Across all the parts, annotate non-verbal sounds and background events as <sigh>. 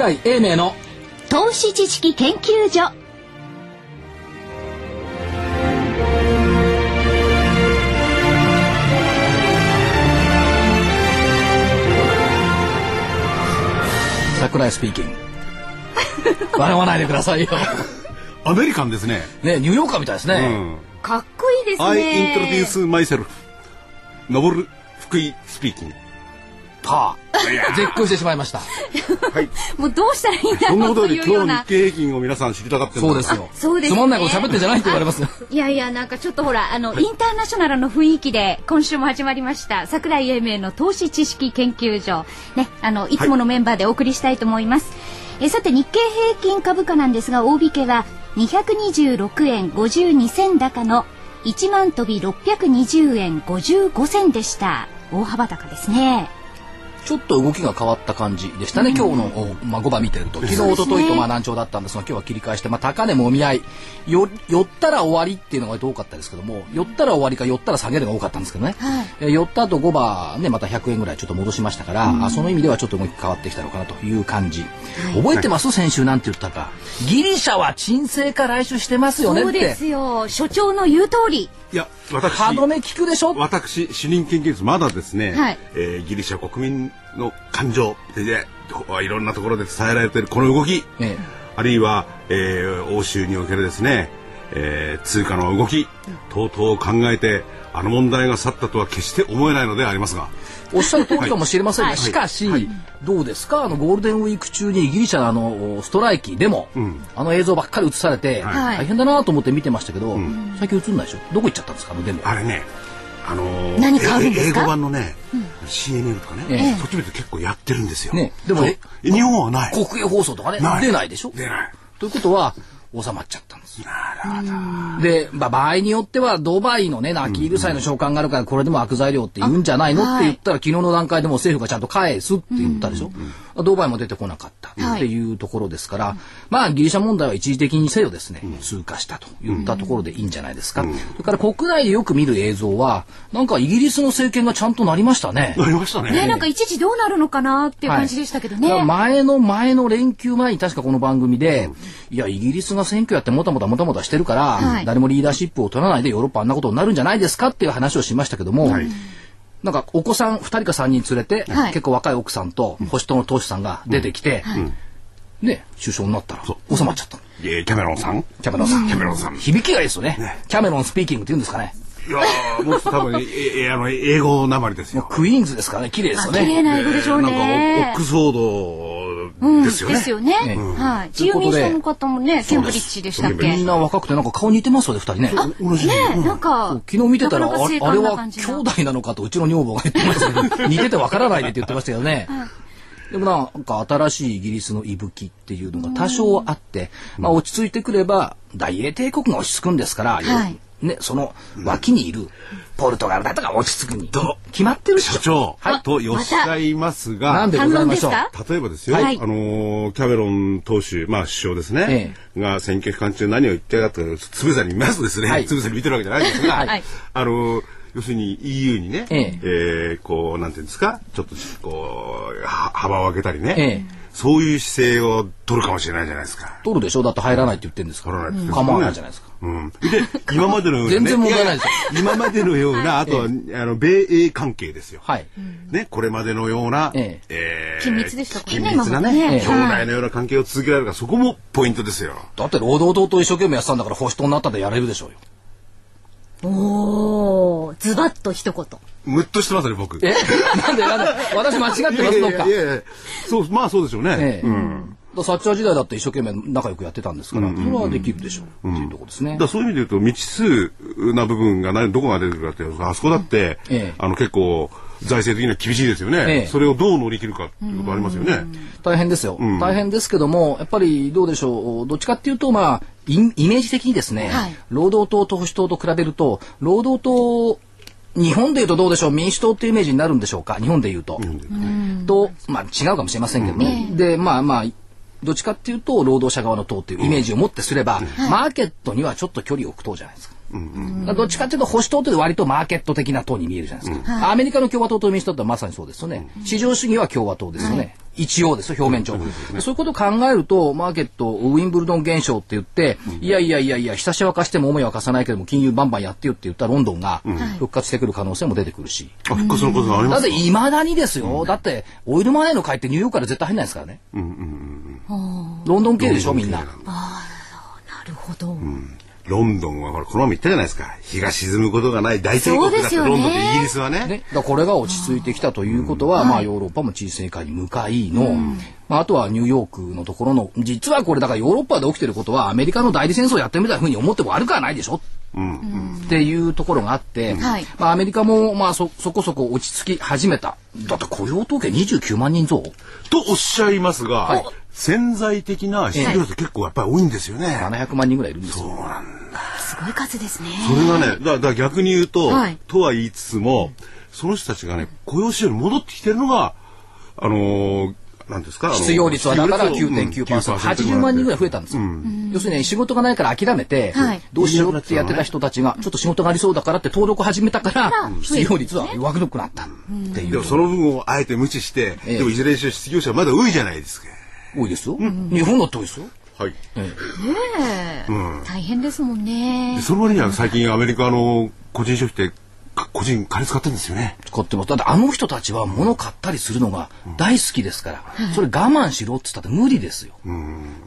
桜井英明の投資知識研究所桜井スピーキング笑わないでくださいよアメリカンですね。ねニューヨーカーみたいですね、うん。かっこいいですね I introduce myself. のぼる福井スピーキング。パー絶句してしまいました。もうどうしたらいいんだそんなろうことより今日日というような経平均を皆さん知りたがってそうですよ。そうですね。つまんないこと喋ってんじゃないって言われますよ。いやいやなんかちょっとほらあの、インターナショナルの雰囲気で今週も始まりました。桜井英明の投資知識研究所。ねあのい。つものメンバーでお送りしたいと思います、えさて日経平均株価なんですが大引けは226円52銭高の1万飛び620円55銭でした。大幅高ですねちょっと動きが変わった感じでしたね、今日の、おまあ、5番見てると。昨日一昨日とまあ難聴だったんですが今日は切り返して、まあ、高値もみ合い。よ寄ったら終わりっていうのが多かったですけども寄ったら終わりか寄ったら下げるが多かったんですけどね、はい。えー寄った後5番ねまた100円ぐらいちょっと戻しましたから、あその意味ではちょっと動き変わってきたのかなという感じ、覚えてます？先週なんて言ったか。ギリシャは沈静化来週してますよねっそうでてすよ。所長の言う通り。いや、私、歯止め効くでしょ？私、主任研究室、まだですね、はい。えーギリシャ国民の感情で、でいろんなところで伝えられているこの動き、ええ。あるいは、えー欧州におけるですね、えー通貨の動き等々を考えて、あの問題が去ったとは決して思えないのでありますが、おっしゃる通りかもしれませんが、はい。しかし、どうですか？あのゴールデンウィーク中にギリシャのあのストライキでも、ん。あの映像ばっかり映されて、はい。大変だなと思って見てましたけど、最近映んないでしょ？どこ行っちゃったんですか？あのデモ。あれね、あのー何かあるんですか？え英語版のね、CNN とかね、ええ。そっち見て結構やってるんですよ。ね。でも日本はない。国営放送とかねない。出ないでしょ？出ない。ということは収まっちゃったんです。よ。で、まあ、場合によってはドバイのね泣き入る際の召喚があるからこれでも悪材料って言うんじゃないの？って言ったら、昨日の段階でも政府がちゃんと返すって言ったでしょ、ドバイも出てこなかったっていうところですから、まあギリシャ問題は一時的にせよですね、通過したといったところでいいんじゃないですか、それから国内でよく見る映像はなんかイギリスの政権がちゃんとなりましたね。なりましたね。ねなんか一時どうなるのかなっていう感じでしたけどね、前の前の連休前に確かこの番組で、いや、イギリスが選挙やってもたもたもたもたしてるから、はい誰もリーダーシップを取らないでヨーロッパあんなことになるんじゃないですかっていう話をしましたけども、はいなんかお子さん2人か3人連れて、はい結構若い奥さんと保守党の党首さんが出てきて、ね、首相になったら収まっちゃったの。えーキャメロンさんキャメロンさん。キャメロンさん。響きがいいですよね。キャメロンスピーキングって言うんですかね。いやー、もっと多分、ええあの、英語なまりですよ。クイーンズですからね、綺麗ですよ綺麗ね。な英語でしょうなんかオ、ックスフォードですよね。ですよね、ねはい自由民主党の方もねケンブリッジでしたっけ？みんな若くてなんか顔似てますよね、2人ね。同じ。ねなんか昨日見てたらあれは兄弟なのかとうちの女房が言ってましたけど <laughs> 似ててわからないでって言ってましたけどね。でもなんか新しいイギリスの息吹っていうのが多少あって、まあ落ち着いてくれば大英帝国が落ち着くんですから、はいね、その脇にいるポルトガルだとか落ち着くに決まってるでしょ。社長、はい。とおっしゃいますが、なんでご反ざいましょう？例えばですよ、はい。あのーキャメロン党首、まあ首相ですね、が選挙期間中何を言ってたかつぶさに見ますとですね、はい。つぶさに見てるわけじゃないんですが、はい。あのー要するに EU にね、ええ。えーこうなんていうんですか、ちょっとこうは幅を開けたりね、ええ。そういう姿勢を取るかもしれないじゃないですか。取るでしょ？だって入らないって言ってるんですから。取らないって言って構わないじゃないですか。うん、で今までのような、全然問題ないですよ今までのような、あとは、あの米英関係ですよ。はい。ね、これまでのような、ええー緊密でしたからね緊密なね、兄弟のような関係を続けられるか、そこもポイントですよ。だって労働党と一生懸命やってたんだから保守党になったでやれるでしょうよ。おおズバッと一言ムッとしてますね、僕。え？<laughs> なんでなんで？私間違ってますのかい。やいやいやそう、まあそうでしょうね。ええうん。だサッチャー時代だって一生懸命仲良くやってたんですから、それはできるでしょう、っていうところですね。だそういう意味で言うと未知数な部分が何どこが出てくるかっていうとあそこだって、ええ。あの結構財政的には厳しいですよね、ええ。それをどう乗り切るかっていうことありますよね。大変ですよ、大変ですけども、やっぱりどうでしょう、どっちかっていうと、まあ、イメージ的にですね、はい。労働党と保守党と比べると、労働党、日本でいうとどうでしょう、民主党っていうイメージになるんでしょうか、日本でいうと。と、まあ違うかもしれませんけどね。で、まあまあ、どっちかっていうと、労働者側の党っていうイメージを持ってすれば、マーケットにはちょっと距離を置く党じゃないですか。だからどっちかっていうと保守党って割とマーケット的な党に見えるじゃないですか、アメリカの共和党と民主党ってまさにそうですよね、市場主義は共和党ですよね、一応ですよ、表面上。そういうことを考えると、マーケット、ウィンブルドン現象って言って、いやいやいやいや、ひたし沸かしても重い沸かさないけども、金融バンバンやってよって言ったらロンドンが復活してくる可能性も出てくるし。あ、復活のことがありますか？だって、いまだにですよ。だって、オイルマネーの買いってニューヨークから絶対入んないですからね。ロンドン系でしょ、みんな。なるほど。ロンドンはほら、このまま言ったじゃないですか。日が沈むことがない大帝国だって、ロンドンとイギリスはね。ね、だからこれが落ち着いてきたということは、まあヨーロッパも沈静化に向かいの、まああとはニューヨークのところの、実はこれだからヨーロッパで起きてることはアメリカの代理戦争をやってるみたいなふうに思っても悪くはないでしょ。っていうところがあって、はい。まあアメリカもまあそ、そこそこ落ち着き始めた。だって雇用統計29万人増？とおっしゃいますが、はい。潜在的な失業率結構やっぱり多いんですよね。700万人ぐらいいるんですよ。すごい数ですね。それがね、だだから逆に言うと、はいとは言いつつも、その人たちがね、雇用市場に戻ってきてるのが、あのーなんですか、失業率はだから失業率を9.9%、80万人ぐらい増えたんですよ。要するに仕事がないから諦めて、はいどうしようってやってた人たちが、ちょっと仕事がありそうだからって登録始めたから、失業率は弱くなったっていうでも。その部分をあえて無視して、ええでもいずれにしろ失業者はまだ多いじゃないですか。多いですよ。日本だって多いですよ。はい。えええ大変ですもんねで。その割には最近アメリカの個人消費ってか個人金使ってるんですよね。え使ってます。だってあの人たちは物買ったりするのが大好きですから、それ我慢しろって言ったって無理ですよ。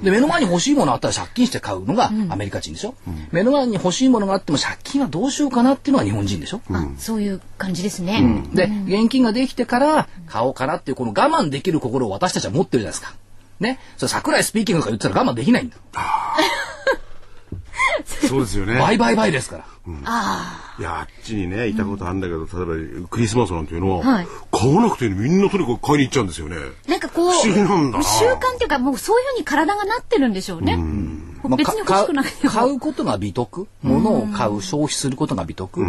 で、目の前に欲しいものあったら借金して買うのがアメリカ人でしょ。目の前に欲しいものがあっても借金はどうしようかなっていうのが日本人でしょ。あ、そういう感じですね。で、現金ができてから買おうかなっていうこの我慢できる心を私たちは持ってるじゃないですか。ね。それ桜井スピーキングとか言ってたら我慢できないんだ。<laughs> そうですよね。倍倍倍ですから。いや、あっちにね、いたことあるんだけど、例えばクリスマスなんていうのは、はい買わなくていいのにみんなとにかく買いに行っちゃうんですよね。なんかこう、不思議なんだな習慣っていうか、もうそういうふうに体がなってるんでしょうね。まあ別に欲しくなくても。か買うことが美徳？物を買う消費することが美徳？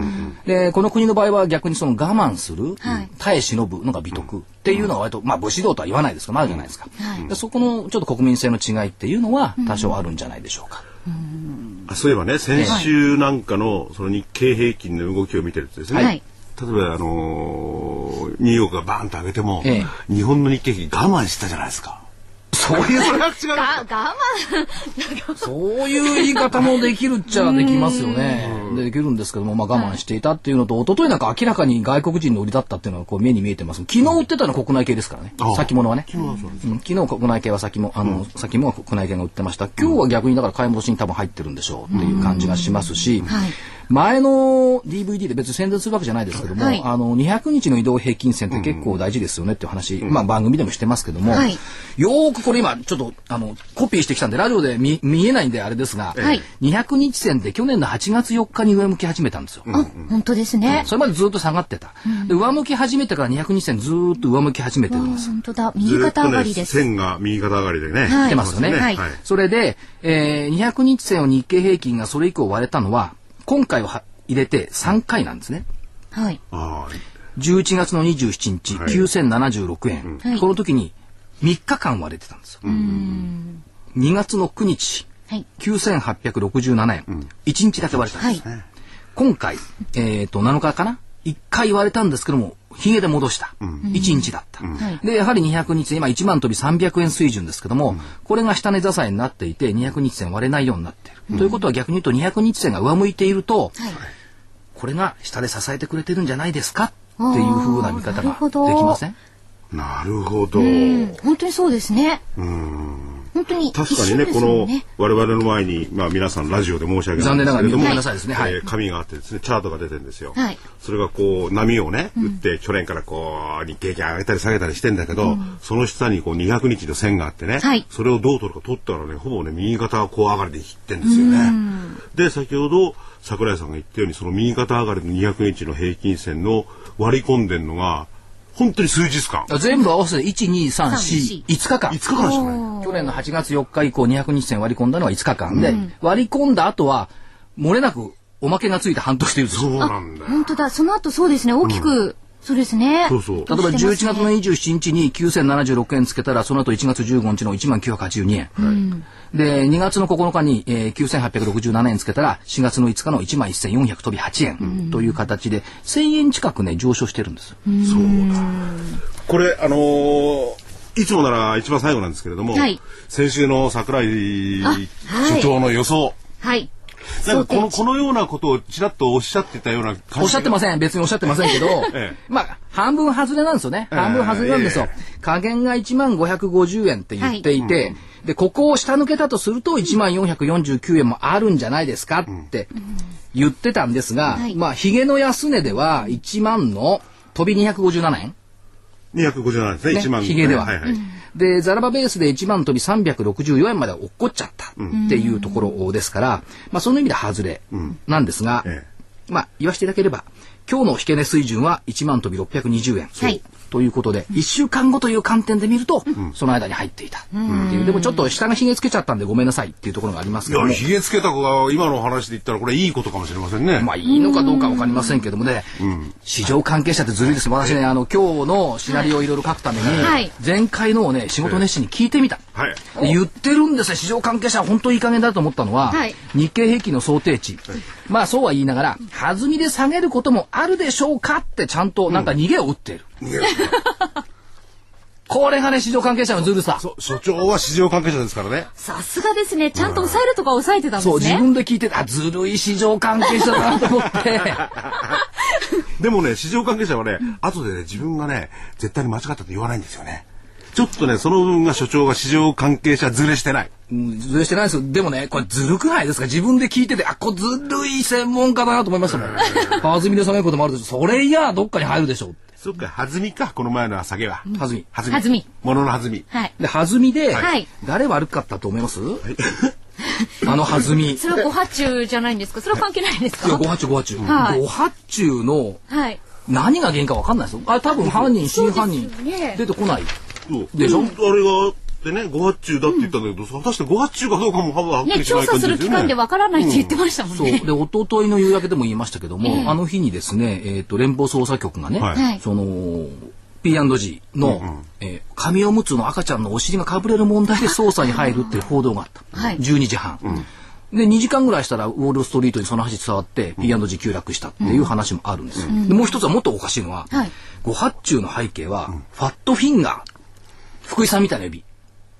でこの国の場合は逆にその我慢する、はい。耐え忍ぶのが美徳。っていうのが割と、まあ武士道とは言わないですけど、まああるじゃないですか、はい。でそこのちょっと国民性の違いっていうのは多少あるんじゃないでしょうか、あそういえばね、先週なんかのその日経平均の動きを見てるとですね、はい。例えば、あのーニューヨークがバーンと上げても、ええ。日本の日経平均我慢したじゃないですか。そういうそれは違う。が我慢。そういう言い方もできるっちゃできますよね。でできるんですけども、まあ我慢していたっていうのと、一昨日なんか明らかに外国人の売りだったっていうのがこう目に見えてます。昨日売ってたのは国内系ですからねあ。あ先物はね。昨日はそうですうん昨日国内系は先も、あの、先も国内系が売ってました。今日は逆にだから買い戻しに多分入ってるんでしょうっていう感じがしますし、はい前の DVD で別に宣伝するわけじゃないですけども、はいあの、200日の移動平均線って結構大事ですよねっていう話、まあ番組でもしてますけども、はいよーくこれ今ちょっとあのコピーしてきたんでラジオで見見えないんであれですが、はい200日線で去年の8月4日に上向き始めたんですよ。あ、本当ですね。それまでずっと下がってた。で上向き始めてから200日線ずーっと上向き始めてるんです。本当だ。右肩上がりです。ね、線が右肩上がりでね。はい来てますよね。はいそれで、えー、200日線を日経平均がそれ以降割れたのは、今回をは入れて3回なんですね。はい。ああ11月の27日、はい9076円、はいこの時に3日間割れてたんですよ。2月の9日、はい。9867円、1日だけ割れたんです。はい。今回、えっ、と、7日かな ?1 回割れたんですけども、ヒゲで戻した。1日だった。はいで、やはり200日線、今1万飛び300円水準ですけども、これが下値支えになっていて、200日線割れないようになっている。ということは逆に言うと、200日線が上向いていると、はい。これが下で支えてくれてるんじゃないですか？っていう風な見方ができません？なるほど。うん本当にそうですね。本当に確かにね、この我々の前に、まあ皆さんラジオで申し上げ残念ながらけれどもごめんなさいですね。はい。えー紙があってですね、チャートが出てるんですよ。はい。それがこう、波をね、打って、去年からこう、日経平均上げたり下げたりしてんだけど、その下にこう200日の線があってね、はい。それをどう取るか取ったらね、ほぼね、右肩がこう上がりでいってんですよね。で、先ほど桜井さんが言ったように、その右肩上がりの200日の平均線の割り込んでんのが、本当に数日間。全部合わせて1、2、3、4、5日間。5日間しかない。去年の8月4日以降200日線割り込んだのは5日間で、割り込んだ後は漏れなくおまけがついて半年というですそうなんだよ。本当だ。その後そうですね。大きく、そうですね。そうそう。例えば11月の27日に9076円つけたらその後1月15日の1万982円、で2月の9日に、えー、9867円つけたら4月の5日の1万1400飛び8円という形で1000円近くね上昇してるんです。よそうだ。これ、あのーいつもなら一番最後なんですけれども、はい。先週の桜井所長の予想、はい。なんかこのこのようなことをちらっとおっしゃってたような感じおっしゃってません。別におっしゃってませんけど、<laughs> ええ。まあ、半分外れなんですよね。半分外れなんですよ。ええ。加減が1万550円って言っていて、で、ここを下抜けたとすると1万449円もあるんじゃないですかって言ってたんですが、はい。まあ、ヒゲの安値では1万の飛び257円。257ですね。ね1万ヒゲでは。はいはいで、ザラバベースで1万飛び364円まで落っこっちゃったっていうところですから、まあその意味で外れなんですが、えまあ言わせていただければ、今日の引け値水準は1万飛び620円。はいということで、1週間後という観点で見ると、その間に入っていたっていう。でもちょっと下がひげつけちゃったんでごめんなさいっていうところがありますいけど。ひげつけた子が今の話で言ったらこれいいことかもしれませんね。まあいいのかどうかわかりませんけどもね、市場関係者ってずるいです。私ね、あの、今日のシナリオをいろいろ書くために、はい前回のをね、仕事熱心に聞いてみた。はい。で言ってるんですよ。市場関係者は本当いい加減だと思ったのは、はい。日経平均の想定値、まあそうは言いながら弾みで下げることもあるでしょうかってちゃんとなんか逃げを打っている、これがね市場関係者のずるさ。そう所長は市場関係者ですからね。さすがですね。ちゃんと抑えるとか抑えてたんですね。そう自分で聞いてあずるい市場関係者だなと思って。<laughs> でもね、市場関係者はね、後でね、自分がね、絶対に間違ったと言わないんですよね。ちょっとね、その部分が所長が市場関係者ずれしてない。うんずるしてないですよでもねこれずるくないですか？自分で聞いててあこれずるい専門家だなと思いましたもん弾みで下げることもあるでしょそれいやどっかに入るでしょそっか、弾みか、この前のは下げは。弾み弾み。弾みものの弾み。はい。で弾みで、はい誰悪かったと思います、<laughs> あの弾み。い <laughs> それはご発注じゃないんですか？それは関係ないですや、かご発注ご発注。はいご発注のはい。何が原因かわかんないですよ。あ、多分犯人、真犯人出てこない。そうでしょ？あれが、でね、誤発注だって言ったんだけど、果たして誤発注かどうかもはっきね、りしな調査するい感じですよね。期間でわからないって言ってましたもんそう。ね。で、一昨日の夕焼けでも言いましたけども、あの日にですね、えっ、と、連邦捜査局がね、はいはいその、P&G の、えー紙おむつの赤ちゃんのお尻がかぶれる問題で捜査に入るっていう報道があった。はい12時半。で、2時間ぐらいしたら、ウォールストリートにその話伝わって、P&G 急落したっていう話もあるんですよ。で、もう一つはもっとおかしいのは、はいご発注の背景は、ファットフィンガー。福井さんみたいな指。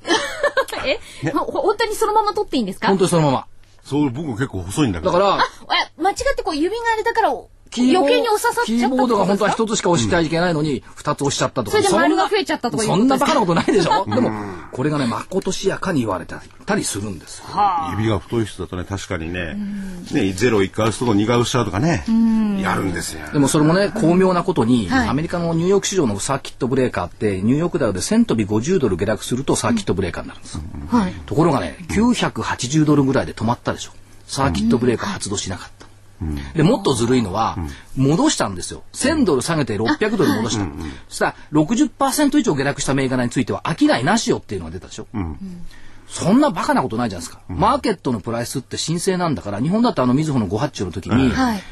<laughs> え、ほ本当にそのまま取っていいんですか？本当にそのまま。そう、僕結構細いんだけど。だから、え、間違ってこう指があれだから、キ余計に押ささっちゃったキーボードが本当は人一つしか押してはいけないのに、二つ押しちゃったとか。それでんな丸が増えちゃったとかそんなバカなことないでしょ？<laughs> でも、これがね、まことしやかに言われたりするんですよ。指が太い人だとね、確かにね、ね、ゼロ一回押すとこ二回押しちゃうとかね、やるんですよ。でもそれもね、巧妙なことに、はいアメリカのニューヨーク市場のサーキットブレーカーって、ニューヨークダウで1000飛び50ドル下落するとサーキットブレーカーになるんです。はい。ところがね、980ドルぐらいで止まったでしょ。サーキットブレーカー発動しなかった。で、もっとずるいのは、戻したんですよ。1000ドル下げて600ドル戻した。そしたら、60%以上下落した銘柄については、商いなしよっていうのが出たでしょ。そんなバカなことないじゃないですか。マーケットのプライスって申請なんだから、日本だとあの、みずほのご発注の時に、はい。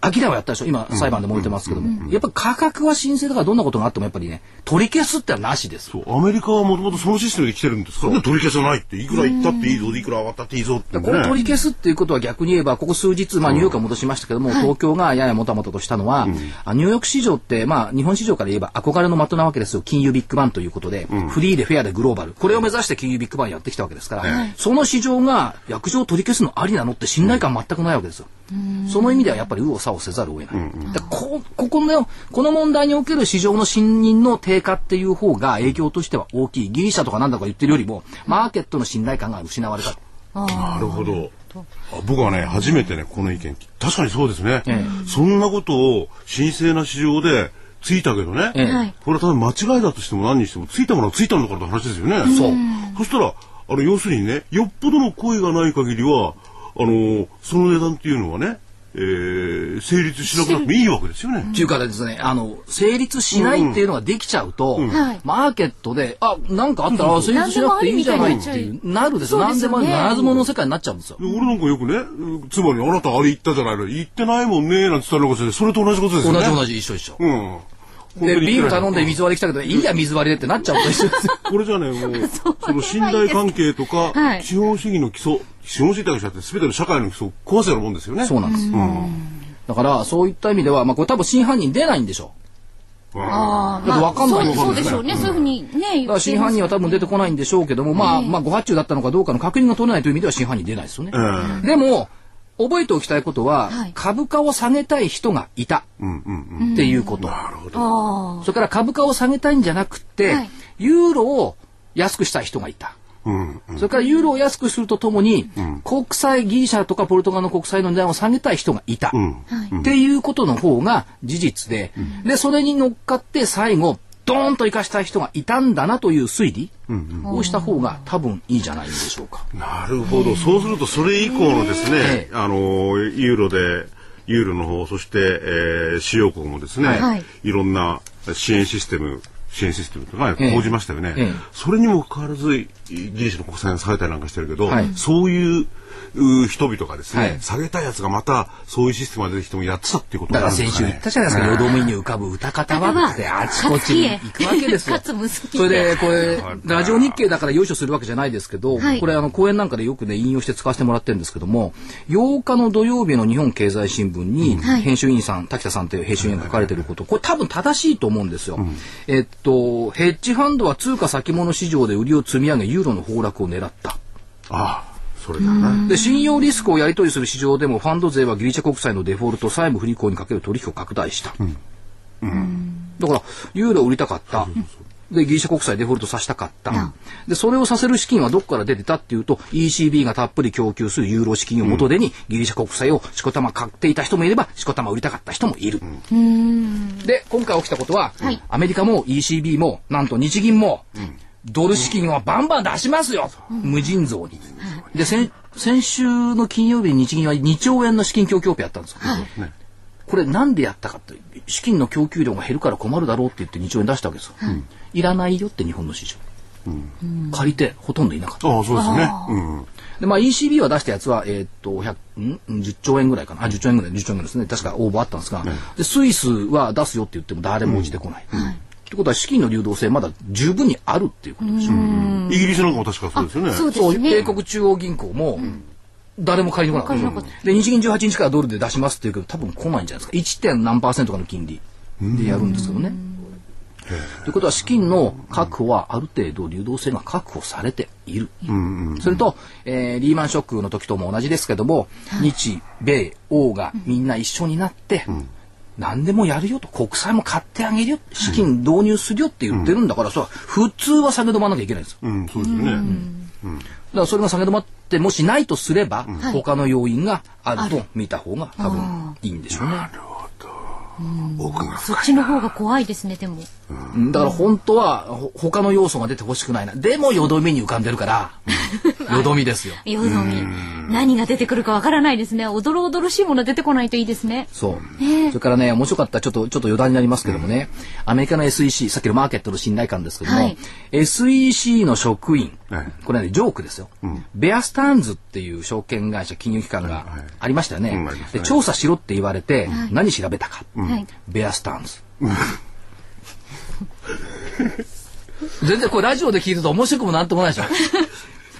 アキラはやったでしょ？今、裁判で燃えてますけども。やっぱ価格は申請だからどんなことがあってもやっぱりね、取り消すってのはなしです。そう、アメリカはもともとそのシステムで来てるんですか？らね、取り消さないって、いくら言ったっていいぞ、いくら上がったっていいぞって、ね。これ取り消すっていうことは逆に言えば、ここ数日、まあニューヨークは戻しましたけども、東京がややもたもたとしたのは、あニューヨーク市場って、まあ日本市場から言えば憧れの的なわけですよ。金融ビッグバンということで、フリーでフェアでグローバル。これを目指して金融ビッグバンやってきたわけですから、その市場が約定を取り消すのありなのって信頼感全くないわけですよ。その意味ではやっぱり右往左往せざるを得ない。だからこここの、この問題における市場の信任の低下っていう方が影響としては大きい。ギリシャとかなんだか言ってるよりも、マーケットの信頼感が失われた。なるほど。あ僕はね、初めてね、この意見、確かにそうですね。えそんなことを神聖な市場でついたけどね。ええはいこれは多分間違いだとしても何にしても、ついたものはついたんだからって話ですよね。そう。そしたら、あの、要するにね、よっぽどの声がない限りは、あの、その値段っていうのはね、えー、成立しなくなってもいいわけですよね。<laughs> っていうかですね、あの、成立しないっていうのができちゃうと、はいマーケットで、あ、なんかあったら、あ成立しなくていいじゃないっていう、なるですよ。何でもあならず者の世界になっちゃうんですよ。で俺なんかよくね、うんつまりあなたあれ言ったじゃないの、言ってないもんね、なんて言ったらそれと同じことですよね。同じ同じ、一緒一緒。うん。で、ビール頼んでみ水割り来たけど、いいや、水割りでってなっちゃうと一緒ですよ。<laughs> これじゃね、もう、<laughs> その信頼関係とか、はい。資本主義の基礎、資本主義だけじゃなくて全ての社会の基礎を壊すようなもんですよね。そうなんです。だから、そういった意味では、まあ、これ多分真犯人出ないんでしょああ、だってわかんないそうそうでしょうね。そういうふうにね、だから真犯人は多分出てこないんでしょうけども、まあ、まあ、ご発注だったのかどうかの確認が取れないという意味では真犯人出ないですよね。うんでも、覚えておきたいことは、はい株価を下げたい人がいたうんうんうん。っていうこと。なるほど。あそれから株価を下げたいんじゃなくて、はいユーロを安くしたい人がいた。うんうん。それからユーロを安くするとともに、国債、ギリシャとかポルトガルの国債の値段を下げたい人がいた。うん。っていうことの方が事実で、で、それに乗っかって最後、ドーンと生かしたい人がいたんだなという推理。をした方が多分いいじゃないでしょうか。なるほど。そうすると、それ以降のですねええ、あの、ユーロで、ユーロの方、そして、えー、主要国もですね、はい。い、ろんな支援システム、支援システムとかええ。講じましたよね、ええ。それにもかかわらず、ギリシャの国債が下げたりなんかしてるけど、はい。そういう、う人々がですね、はい。下げたやつがまたそういうシステムが出てきてもやってたっていうことだからになるんですかね。先週言ったじゃないですか、よどみに浮かぶ歌方は。<laughs> ってあちこちに行くわけですよ。それで、これ、ラジオ日経だからよいしょするわけじゃないですけど、はい。これあの、講演なんかでよくね、引用して使わせてもらってるんですけども、8日の土曜日の日本経済新聞に、はい。編集員さん、滝田さんという編集員が書かれてること、これ多分正しいと思うんですよ。えっと、ヘッジファンドは通貨先物市場で売りを積み上げ、ユーロの崩落を狙った。ああ、それだね。で、信用リスクをやり取りする市場でも、ファンド税はギリシャ国債のデフォルト、債務不履行にかける取引を拡大した。だから、ユーロを売りたかった。で、ギリシャ国債デフォルトさせたかった。で、それをさせる資金はどこから出てたっていうと、ECB がたっぷり供給するユーロ資金を元手に、ギリシャ国債をしこたま買っていた人もいれば、しこたま売りたかった人もいる。で、今回起きたことは、はい。アメリカも ECB も、なんと日銀も、ドル資金をバンバン出しますよ、無尽蔵に。で先、先週の金曜日に日銀は2兆円の資金供給オペやったんですよ。ねこれなんでやったかって、資金の供給量が減るから困るだろうって言って2兆円出したわけですよ。いらないよって日本の市場。借りてほとんどいなかった。ああ、そうですね。うん。で、まあ ECB は出したやつは、えーっと、100、ん ?10 兆円ぐらいかな。あ、10兆円ぐらい、10兆円ぐらいですね。確か応募あったんですが、で、スイスは出すよって言っても誰も応じてこない。ってことは資金の流動性まだ十分にあるっていうことでしょ。イギリスなんかも確かそうですよね。そうでそう、すね。英国中央銀行も、誰も借りに来なかった。で、日銀18日からドルで出しますっていうけど、多分来ないんじゃないですか。1. 点何パーセントかの金利でやるんですけどね。ということは資金の確保はある程度流動性が確保されている。それと、えーリーマンショックの時とも同じですけども、日、米、欧がみんな一緒になって、何でもやるよと、国債も買ってあげるよ、資金導入するよって言ってるんだから、それは普通は下げ止まらなきゃいけないんですよ。うん、そうですよね。だからそれが下げ止まってもしないとすれば、他の要因があると見た方が多分いいんでしょうね。奥がそっちの方が怖いですね、でも。うんだから本当はほ他の要素が出てほしくないな。でもよどみに浮かんでるから、<laughs> よどみですよ。よどみ。何が出てくるかわからないですね。おどろおどろしいもの出てこないといいですね。そう。それからね、面白かった、ちょっと、ちょっと余談になりますけどもね、アメリカの SEC、さっきのマーケットの信頼感ですけども、はい SEC の職員、はいこれね、ジョークですよ、ベアスターンズっていう証券会社、金融機関がありましたよね。うんありましたねで調査しろって言われて、何調べたか、はい。ベアスターンズ。<laughs> 全然これラジオで聞いてると面白くもなんともないでしょ。<laughs>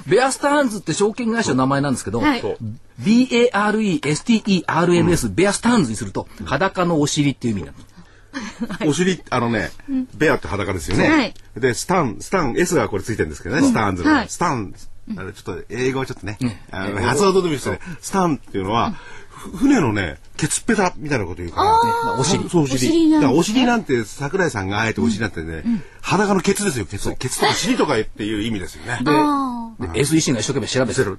ベアスターンズって証券会社の名前なんですけど、はい。B-A-R-E-S-T-E-R-N-S、ベアスターンズにすると、裸のお尻っていう意味になる。<laughs> お尻、あのね、 bare って裸ですよね。はいで、スタン、スタン、S がこれついてるんですけどね、 sterns の、はい stern、あのちょっと英語はちょっとね、あの発音どうでもいいですね。スタンっていうのは、ふ船のね、ケツっぺたみたいなこと言うから、お尻。そう、おお尻お尻なんて、桜井さんがあえてお尻なんてね、裸のケツですよ、ケツ。ケツとか尻とかっていう意味ですよね。で、で SEC が一生懸命調べてる。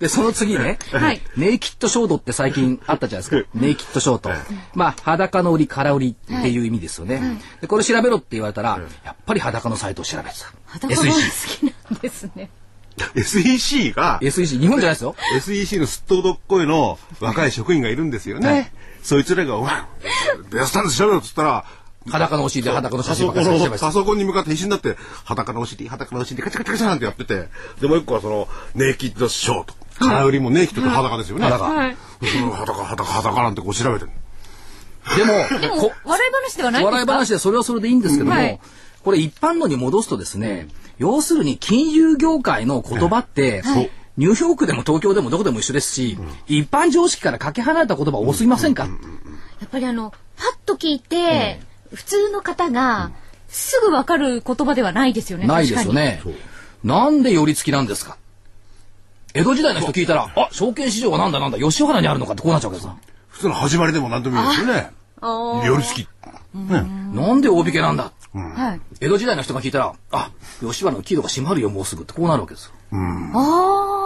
で、その次ね、はいネイキッドショートって最近あったじゃないですか。ネイキッドショート。まあ、裸の売り、空売りっていう意味ですよね。で、これ調べろって言われたら、やっぱり裸のサイトを調べてた。裸が好。きなんですね。SEC が、SEC、日本じゃないですよ。SEC のすっとどっこいの若い職員がいるんですよね。はいそいつらが、お前、ベアスタンズ調べろっつったら、裸のお尻で裸の写真ばっかり。パソコンに向かって必死になって、裸のお尻、裸のお尻、カチャカチャカチャなんてやってて、で、もう一個はその、ネイキッドショート。空売りもネイキッドって裸ですよね。裸はい。裸、裸、裸なんてこう調べてる。でも、でもこ、笑い話ではないんですか？笑い話でそれはそれでいいんですけども、はいこれ一般論に戻すとですね、要するに金融業界の言葉って、はい。ニューヨークでも東京でもどこでも一緒ですし、一般常識からかけ離れた言葉多すぎませんか、やっぱりあのパッと聞いて、普通の方がすぐわかる言葉ではないですよね。ないですよね。なんで寄り付きなんですか？江戸時代の人聞いたら、あ、証券市場はなんだなんだ、吉原にあるのかってこうなっちゃうわけです普通の始まりでも何でもいいですよね。寄り付き。ね。なんで大引けなんだ、はい。江戸時代の人が聞いたら、あ、吉原の木戸が閉まるよ、もうすぐってこうなるわけですよ。あ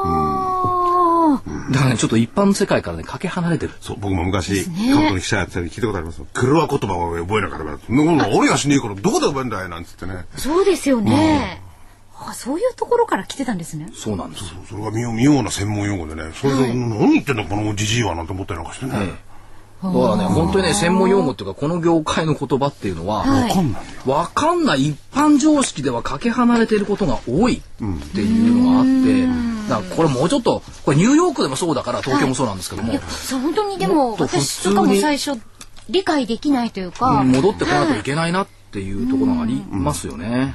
あ。だからね、ちょっと一般の世界からね、かけ離れてる。そう、僕も昔、関東に記者やってた時聞いたことありますよ。黒は言葉を覚えなかったら、そん俺がしねえからどこで覚えんだよ、なんつってね。そうですよね。あそういうところから来てたんですね。そうなんです。それが妙妙な専門用語でね、それで、何言ってんだこのじじいはなんて思ったりなんかしてね。だからね、本当にね、専門用語っていうか、この業界の言葉っていうのは、はいわかんないよ。わかんない一般常識ではかけ離れていることが多いっていうのがあって、だからこれもうちょっと、これニューヨークでもそうだから、東京もそうなんですけども、いや、そう本当にでも私とかも最初理解できないというか、戻ってこないといけないなっていうところがありますよね。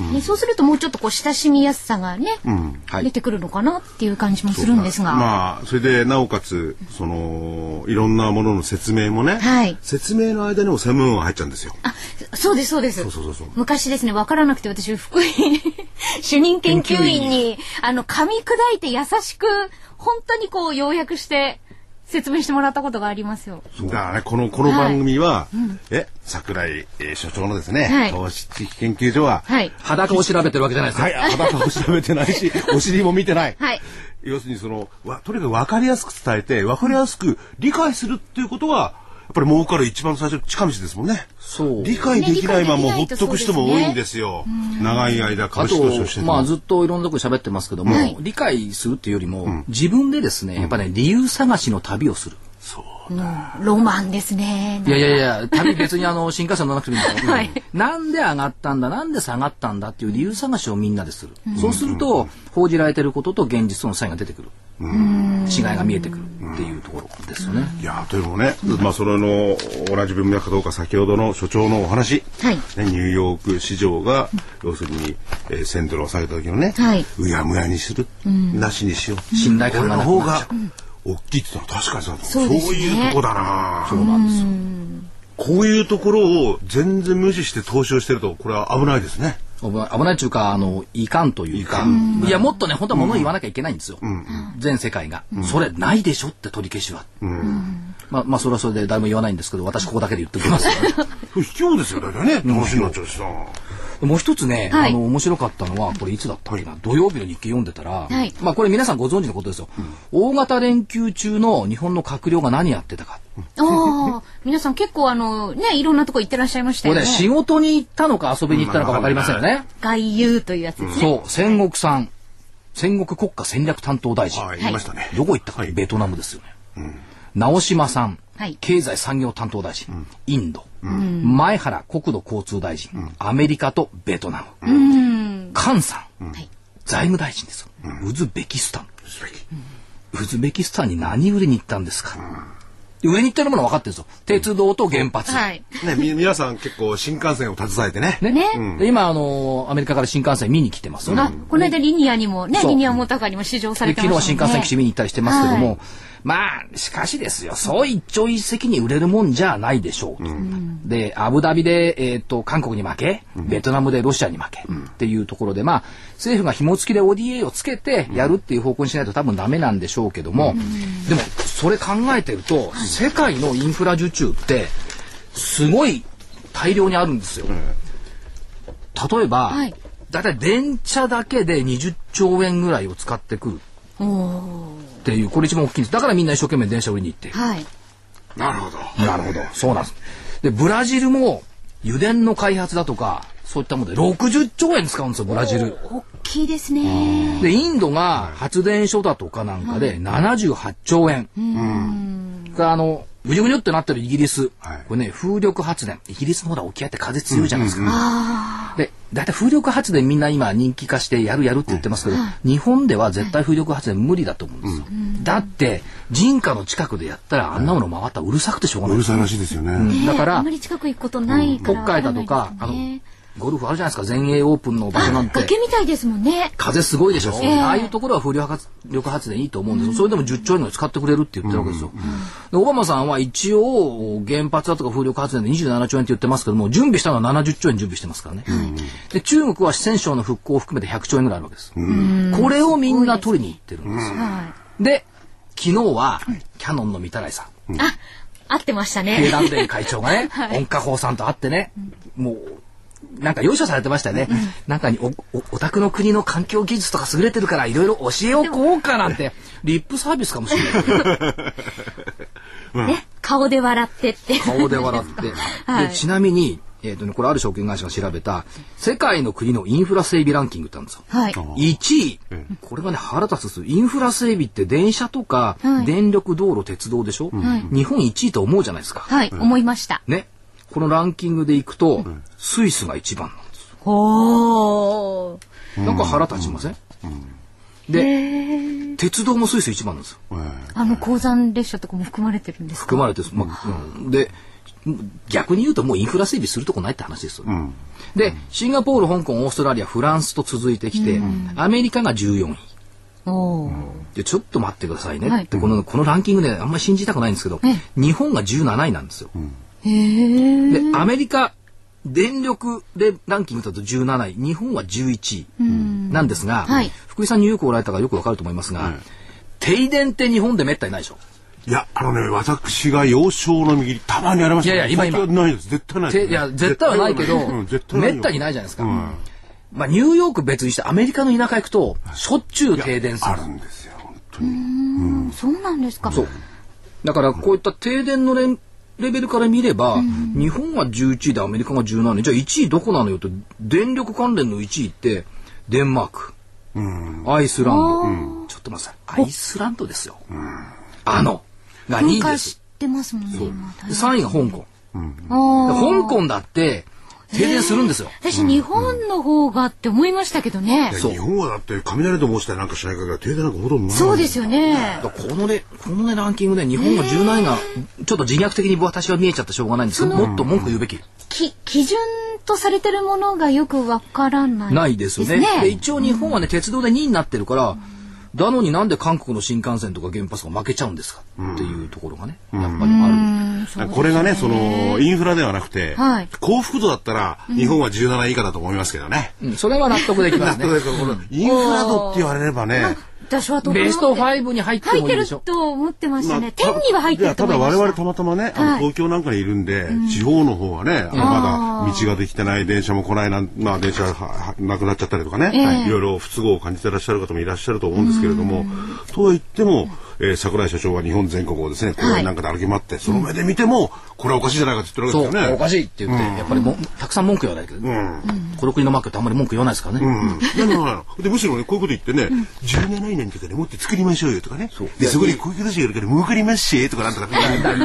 ねそうするともうちょっとこう親しみやすさがね、はい。出てくるのかなっていう感じもするんですが。まあ、それで、なおかつ、その、いろんなものの説明もね、はい。説明の間にも専門用語が入っちゃうんですよ。あ、そうです、そうです。そうそうそう昔ですね、わからなくて私、福井主任研究員に、あの、噛み砕いて優しく、本当にこう、要約して、説明してもらったことがありますよ。だからね、この、この番組は、え、桜井、えー所長のですね、はい投資知識研究所は、はい。裸を調べてるわけじゃないですよ。はい、裸を調べてないし、<laughs> お尻も見てない。はい。要するにその、わとにかく分かりやすく伝えて、分かりやすく理解するっていうことが、やっぱり儲かる一番最初の近道ですもんね。そう。理解できないままほっととく人も多いんですよ。長い間あ株式投資をしてまあずっといろんなとこで喋ってますけども、はい理解するっていうよりも、自分でですね、やっぱね、理由探しの旅をする。そう。ロマンですね。いやいやいや、旅別にあの、新幹線乗らなくてもいいんだよ。<laughs> はい。なんで上がったんだ、なんで下がったんだっていう理由探しをみんなでする。そうすると、報じられてることと現実との差異が出てくる。違いが見えてくるっていうところですよね。いやというのもね、まあそれの同じ文脈かどうか先ほどの所長のお話、はい。ね、ニューヨーク市場が要するに、えー、1000ドルを下げた時のね、はい。うやむやにする、なしにしよう。信頼感がなくなっちゃう。これの方が大きいって言ったら確かにそうだ。そうですね。いうとこだな。そうなんですよ。こういうところを全然無視して投資をしてるとこれは危ないですね。危ないというか、あの、いかんというか、いや、もっとね、本当は物を言わなきゃいけないんですよ。全世界が。それないでしょって取り消しは。まあ、まあ、それはそれで誰も言わないんですけど、私ここだけで言っておきます。<laughs> 不卑怯ですよね。話になっちゃうしさ、もう一つね、はいあの、面白かったのは、これいつだったっけな、土曜日の日記読んでたら、はいまあこれ皆さんご存知のことですよ。大型連休中の日本の閣僚が何やってたか。ああ、<laughs> 皆さん結構あの、ね、いろんなとこ行ってらっしゃいましたよね。これね、仕事に行ったのか遊びに行ったのかわかりませんよね。外遊というやつですね。そう、戦国さん。戦国国家戦略担当大臣。はい言いましたね、どこ行ったか、はいベトナムですよね。直島さん、はい経済産業担当大臣、インド、前原国土交通大臣、アメリカとベトナム、菅さん、はい。財務大臣ですよ、ウズベキスタン、ウズベキ。スタンに何売りに行ったんですか、で上に行ってるものは分かってるんですよ鉄道と原発、はい。ねみ <laughs> 皆さん結構新幹線を携えてね。ね。ね。で今あのアメリカから新幹線見に来てますよね、あ、この間リニアにもね、リニアモーターカーにも試乗されで昨日はてましたもんね。新幹線基地見に行ったりしてますけども、はいまあしかしですよ。そう一朝一夕に売れるもんじゃないでしょうと、でアブダビで、えー、と韓国に負けベトナムでロシアに負け、っていうところでまあ政府が紐付きで ODA をつけてやるっていう方向にしないと多分ダメなんでしょうけども、でもそれ考えてると世界のインフラ受注ってすごい大量にあるんですよ。例えば、はい。だいたい電車だけで20兆円ぐらいを使ってくるっていう、これ一番大きいんです。だからみんな一生懸命電車売りに行ってる。はい。なるほどなるほど。そうなんです。で、ブラジルも油田の開発だとか、そういったもので60兆円使うんですよ、ブラジル。大きいですね。で、インドが発電所だとかなんかで78兆円。があの、ぐにゅぐにゅってなってるイギリス。はいこれね、風力発電。イギリスのほら沖合って風強いじゃないですか。で、だいたい風力発電みんな今人気化してやるやるって言ってますけど、日本では絶対風力発電無理だと思うんですよ。だって、人家の近くでやったらあんなもの回ったらうるさくてしょうがない。うるさいらしいですよね、だからあんまり近く行くことないから。北海だとか、あのゴルフあるじゃないですか。全英オープンの場所なんて。崖みたいですもんね。風すごいでしょ、ええ。ああいうところは風力発力発電いいと思うんですよ、それでも10兆円ぐらい使ってくれるって言ってるわけですよ、でオバマさんは一応原発だとか風力発電で27兆円って言ってますけども準備したのは70兆円準備してますからね、で中国は四川省の復興を含めて100兆円ぐらいあるわけです、これをみんな取りに行ってるんですよ、はで昨日はキャノンの御手洗さん。い。あ、合ってました経ね。団連会長がね、<laughs> はい。温家宝さんと会ってね、もう、なんか容赦されてましたよね。なんかにお、お、お宅の国の環境技術とか優れてるからいろいろ教えおこうかなんて、リップサービスかもしれない。ね、顔で笑ってって。顔で笑って。<laughs> はいで、ちなみに、えっ、とね、これある証券会社が調べた、世界の国のインフラ整備ランキングってあるんですよ。はい。1位、これがね腹立つんですよインフラ整備って電車とか、はい電力道路鉄道でしょ、日本1位と思うじゃないですか、はい、思いました。ねこのランキングでいくと、スイスが一番なんです。よほー。なんか腹立ちません、で鉄道もスイス一番なんですよ。あの、鉱山列車とかも含まれてるんですか？含まれてる、まあうん。で逆に言うともうインフラ整備するとこないって話ですよ、でシンガポール香港オーストラリアフランスと続いてきて、アメリカが14位。おー。でちょっと待ってくださいねはい。このこのランキングであんまり信じたくないんですけど、え日本が17位なんですよ。へー。でアメリカ電力でランキングだと17位日本は11位なんですが、はい福井さんによくおられたからよくわかると思いますが、停電って日本でめったにないでしょ？いや、あのね、私が幼少の右にたまにありましたいやいや今今ないです。絶対ないです、ていや絶対はないけど、うん絶めったにないじゃないですか。うんまあニューヨーク別にしてアメリカの田舎行くとしょっちゅう停電するあ。るんですよ、本当に。そうなんですか。そう。だからこういった停電のレンレベルから見れば、日本が11位でアメリカが17位。じゃあ1位どこなのよって、電力関連の1位って、デンマーク、アイスランド。ちょっと待ってください。アイスランドですよ。あの、が2位です分解し。てますもんね、今。で3位が香港。香港だって、停電するんですよ。私、日本の方がって思いましたけどね。日本はだって雷と申したりなんかしないから停電なんかほとんどないそうですよね。だからこのね、このね、ランキングで日本が17位が、ちょっと自虐的に私は見えちゃってしょうがないんですけど、もっと文句言うべき。き、基準とされてるものがよくわからない。ないですよね。で一応日本はね、鉄道で2位になってるから、だのになんで韓国の新幹線とか原発が負けちゃうんですか？っていうところがね、やっぱりある。これがね、その、インフラではなくて、はい。幸福度だったら、日本は17位以下だと思いますけどね。うん。それは納得できますね。インフラ度って言われればね、私はベスト5に入って入ってるもいいでしょ。と思ってましたね。ま天あには入ってるといやた。だ思いました。我々たまたまね、あのはい。東京なんかにいるんで、地方の方はね、あのまだ道ができてない電車も来ないなん、まあ電車がははなくなっちゃったりとかね、ええ。いろいろ不都合を感じてらっしゃる方もいらっしゃると思うんですけれども、とは言っても、えー桜井社長は日本全国をですね、公園なんかで歩き回って、その目で見ても、これはおかしいじゃないかって言ってるそう、わけですよね。おかしいって言って、やっぱりもたくさん文句言わないけど、この国のマーケットあんまり文句言わないですからね。うん。いやいやいやで、むしろね、こういうこと言ってね、17位なんていうかね、もっと作りましょうよとかね。で、そこにこういう形がいるから儲かりますし、とかなんとか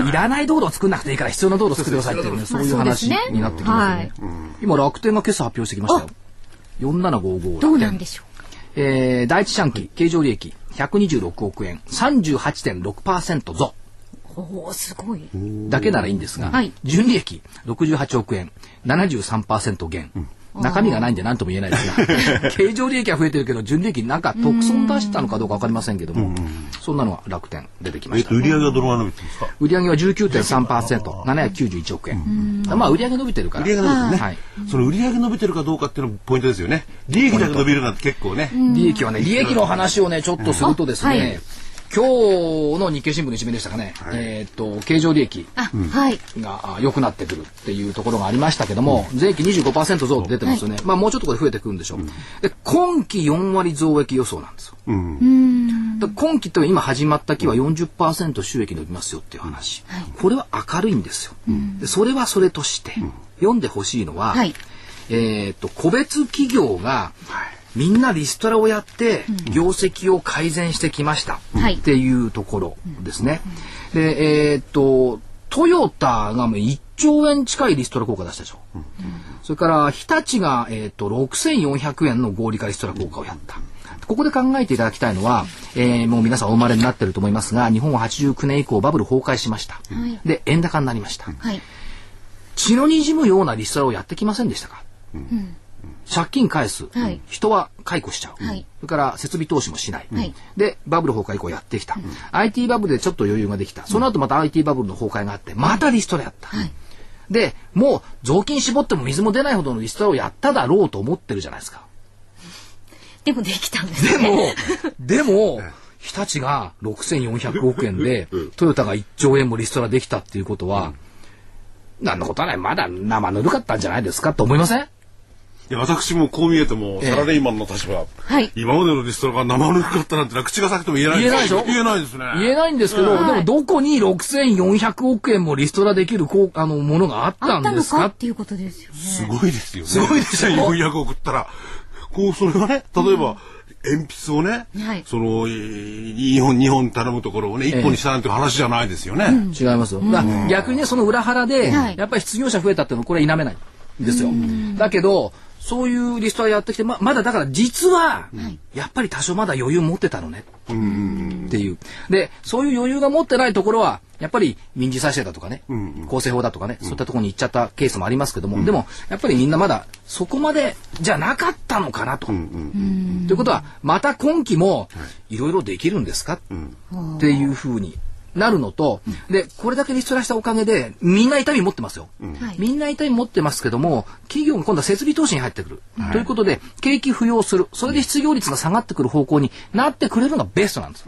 いらない道路を作んなくていいから必要な道路を作ってくださいっていうね、そういう話になってきますよね。今、楽天が今朝発表してきましたよ。4755どうなんでしょえー第一四半期経常利益126億円38.6%増う。おおすごい。だけならいいんですが、はい純利益68億円73%減、中身がないんで何とも言えないですが <laughs> 経常利益は増えてるけど純利益なんか特損出したのかどうか分かりませんけども、そんなのは楽天出てきまえした。売り上げはどのぐらい伸びてるんですか？売上は 19.3%791 億円、まあ売上伸びてるから。売り上げ伸びてるね。はい。その売り上げ伸びてるかどうかっていうのがポイントですよね。利益だけ伸びるなんて結構ね。利益はね、利益の話をね、ちょっとするとですね、あはい今日の日経新聞の一面でしたかね、えーっと、経常利益あ、はい。があ良くなってくるっていうところがありましたけども、税金25%増って出てますよね。まあもうちょっとこれ増えてくるんでしょう。で、今期4割増益予想なんですよ。で今期って今始まった期は40%収益伸びますよっていう話。これは明るいんですよ。でそれはそれとして、読んでほしいのは、はいえーっと、個別企業が、みんなリストラをやって業績を改善してきましたはいっていうところですね。で、えーっと、トヨタがもう1兆円近いリストラ効果出したでしょ。それから日立が、えーっと6400円の合理化リストラ効果をやった。ここで考えていただきたいのは、えーもう皆さんお生まれになってると思いますが、日本は89年以降バブル崩壊しました。はいで、円高になりました。はい。血の滲むようなリストラをやってきませんでしたか？借金返す、はい。人は解雇しちゃう、はい。それから設備投資もしない、はい。でバブル崩壊以降やってきた、IT バブルでちょっと余裕ができた。その後また IT バブルの崩壊があってまたリストラやった、でもう雑巾絞っても水も出ないほどのリストラをやっただろうと思ってるじゃないですか。でもできたんですでね。もでも <laughs> 日立が6400億円でトヨタが1兆円もリストラできたっていうことは、なんのことはない。まだ生ぬるかったんじゃないですかと思いません？いや私もこう見えても、ええ。サラリーマンの立場、はい。今までのリストラが生ぬるかったなんてのは口が裂けても言えない言えないでしょ？言えないですね。言えないんですけど、でもどこに6400億円もリストラできるこうあのものがあったあったのんですかかっていうことですよね。すごいですよね。すごいですよ1400億ったら、こう、それがね、例えば、鉛筆をね、はい。その、えー日本、日本頼むところをね、一本にしたなんて話じゃないですよね。違いますよ。逆にね、その裏腹で、はい。やっぱり失業者増えたっていうのはこれは否めないんですよ。だけど、そういうリストラやってきて、ままだだから実は、やっぱり多少まだ余裕持ってたのね。っていう。で、そういう余裕が持ってないところは、やっぱり民事再生だとかね、公正法だとかね、そういったところに行っちゃったケースもありますけども、でも、やっぱりみんなまだそこまでじゃなかったのかなと。ということは、また今期もい。ろいろできるんですか、っていうふうになるのと、で、これだけリストラしたおかげで、みんな痛み持ってますよ。はいみんな痛み持ってますけども、企業が今度は設備投資に入ってくる。ということで、景気浮揚する。それで失業率が下がってくる方向になってくれるのがベストなんです。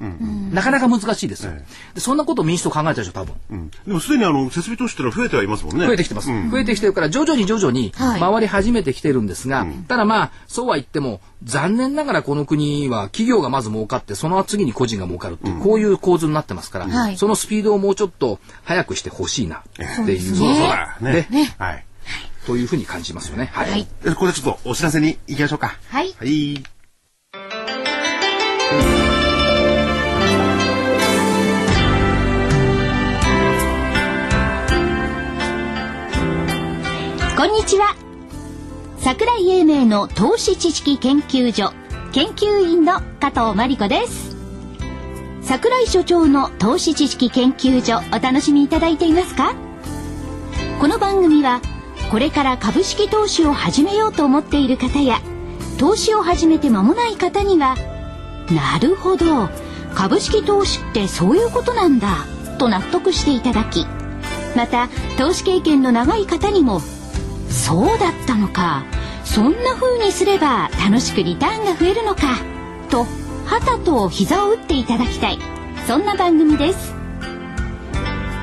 なかなか難しいですよ。でそんなことを民主党考えたでしょ、多分。うんでもすでにあの、設備投資ってのは増えてはいますもんね。増えてきてます。増えてきてるから、徐々に徐々にはい回り始めてきてるんですが、ただまあ、そうは言っても、残念ながらこの国は企業がまず儲かって、その次に個人が儲かるっていう、こういう構図になってますから、はいそのスピードをもうちょっと早くしてほしいなっていう、そうそうだ。ね。ねはい。というふうに感じますよね。はい。はいえこれでちょっとお知らせに行きましょうか。はいはい。こんにちは。桜井英明の投資知識研究所研究員の加藤真理子です。桜井所長の投資知識研究所お楽しみいただいていますか？この番組はこれから株式投資を始めようと思っている方や投資を始めて間もない方にはなるほど株式投資ってそういうことなんだと納得していただきまた投資経験の長い方にもそうだったのかそんな風にすれば楽しくリターンが増えるのかと旗と膝を打っていただきたい。そんな番組です。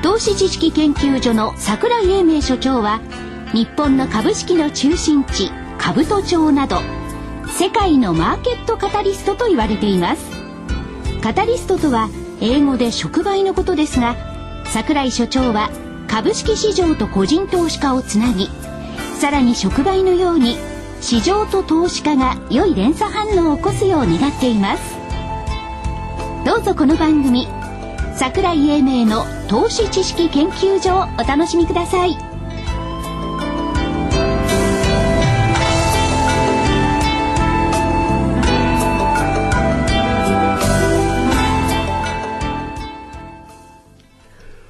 投資知識研究所の桜井英明所長は日本の株式の中心地兜町など世界のマーケットカタリストと言われています。カタリストとは英語で触媒のことですが桜井所長は株式市場と個人投資家をつなぎさらに触媒のように市場と投資家が良い連鎖反応を起こすよう願っています。どうぞこの番組。桜井英明の投資知識研究所をお楽しみください。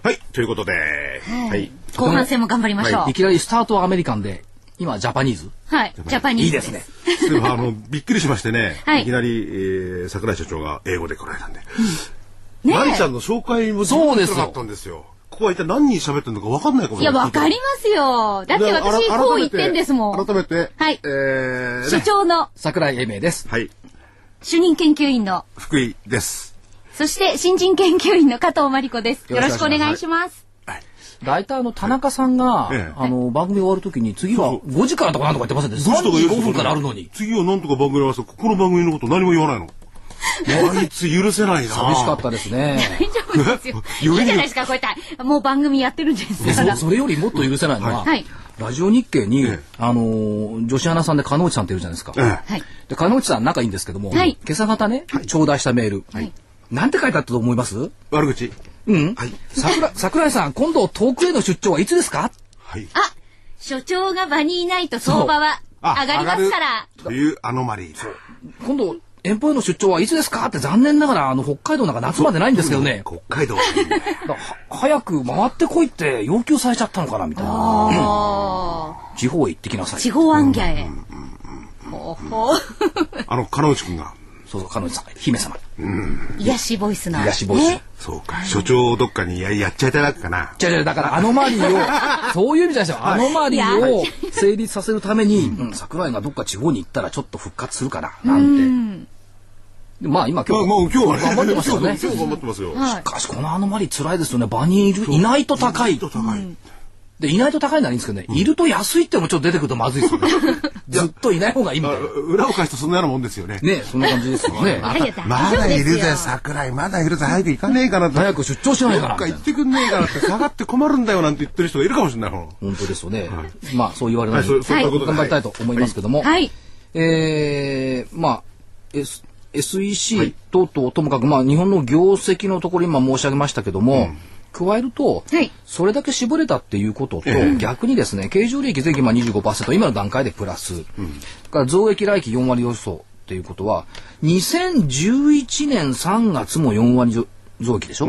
はい。ということで、はい。後半戦も頑張りましょう。いきなりスタートはアメリカンで、今ジャパニーズ。はい、ジャパニーズいいですね。でもあの、びっくりしましてね、はいい、きなり、えー、桜井所長が英語で来られたんで。ねマリちゃんの紹介もそうですよなかったんですよ。ここは一体何人喋ってるのか分かんないかもいや、わかりますよ。だって私、こう言ってんですもん。改めて、はいえー、ね所長の桜井英明です。はい。主任研究員の、福井です。そして新人研究員の加藤真理子です。よろしくお願いします。大体あの、田中さんが、ええあの、番組終わるときに、次は5時からとかなんとか言ってませんでした？3時5分からあるのに。次はなんとか番組合わせここの番組のこと何も言わないの。<laughs> あいつ許せないな。寂しかったですね。大丈夫ですよ。<laughs> いいじゃないですか、こうやって。もう番組やってるんですでから。そそれよりもっと許せないのは、はいラジオ日経に、ええあのー女子アナさんで加納内さんっているじゃないですか。ええはい。で、加納内さん仲いいんですけども、はい今朝方ね、頂戴したメール。なんて書いてあったと思います？悪口うん。はい。桜、桜井さん、今度遠くへの出張はいつですか？はい。あ、所長が場にいないと相場はあ上がりますから。というアノマリーだ。今度、遠方への出張はいつですか？って残念ながら、あの、北海道なんか夏までないんですけどね。北海道。早く回ってこいって要求されちゃったのかなみたいな。あ地方へ行ってきなさあ。い。地方アンギャへ。ほうほう。<laughs> あの、金内くんが。そうそう、彼女さん、姫様。癒しボイスの。癒しボイスねそうか。所長どっかにややっちゃいただくかな。じゃじゃだからアノマリーを、<laughs> そういう意味じゃないですよ。アノマリーを成立させるために、うん、桜井がどっか地方に行ったらちょっと復活するかな、なんて。でまあ今今まあ、日、もう今日はね。頑張ってますよね。今日頑張ってますよ。はいしかしこのアノマリー辛いですよね。場にいる、いないと高い。と高い。で、いないと高いならいいんですけどね、いると安いってのもちょっと出てくるとまずいですよね。<laughs> <laughs> ずっといない方がいいみたいな。裏を返すとそんなようなもんですよね。ねそんな感じですよね。<laughs> まだいるぜ。桜井。まだいるぜ。早く行かねえかなって。早く出張しないかなどっか行ってくんねえかなって、下がって困るんだよなんて言ってる人がいるかもしれないもん。本当ですよね。まあそう言われなはいい、そういうことで。頑張りたいと思いますけども。はい。えー、まあ、S、SEC 等々ともかく、まあ、日本の業績のところ今申し上げましたけども、加えると、はい。それだけ絞れたっていうことと、ええ。逆にですね、経常利益税金まあ25%、今の段階でプラス、それから増益来期4割予想っていうことは、2011年3月も4割増増益でしょ、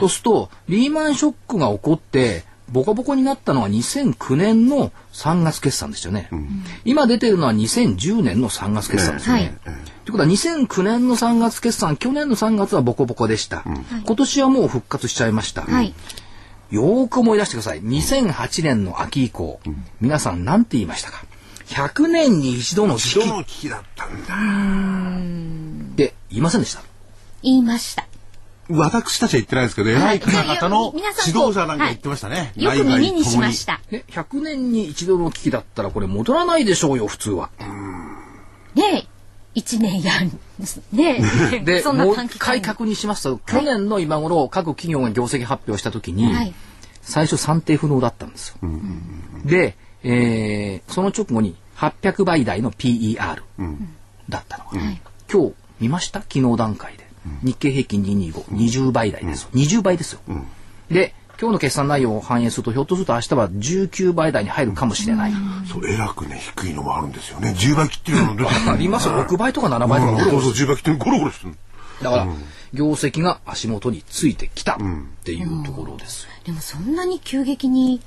そうすると、リーマンショックが起こって、ボコボコになったのは2009年の3月決算でしたよね。今出てるのは2010年の3月決算ですよね。はいということは2009年の3月決算、去年の3月はボコボコでした。今年はもう復活しちゃいました。はい。よーく思い出してください。2008年の秋以降、皆さん何て言いましたか ?100 年に一度の危機人の危機だったんだ。って言いませんでした。言いました。私たちは言ってないですけど、偉い方々の指導者なんか言ってましたね。よく耳にしました。ね、100年に一度の危機だったらこれ戻らないでしょうよ、普通は。ね一年やん。ね。で、<laughs> そんなもう一短期間に。回確認しますと、去年の今頃、各企業が業績発表したときに、はい。最初算定不能だったんですよ。で、えーその直後に800倍台の PER だったのが、今日見ました？昨日段階で。日経平均225、20倍台ですよ。20倍ですよ。で、今日の決算内容を反映すると、ひょっとすると明日は19倍台に入るかもしれない。そう、偉くね、低いのもあるんですよね。10倍切ってるの出てくる <laughs> ありますよ。6倍とか7倍とかゴロゴロそうそう、10倍切ってるゴロゴロしてる。だから、業績が足元についてきたっていうところですよ。でもそんなに急激に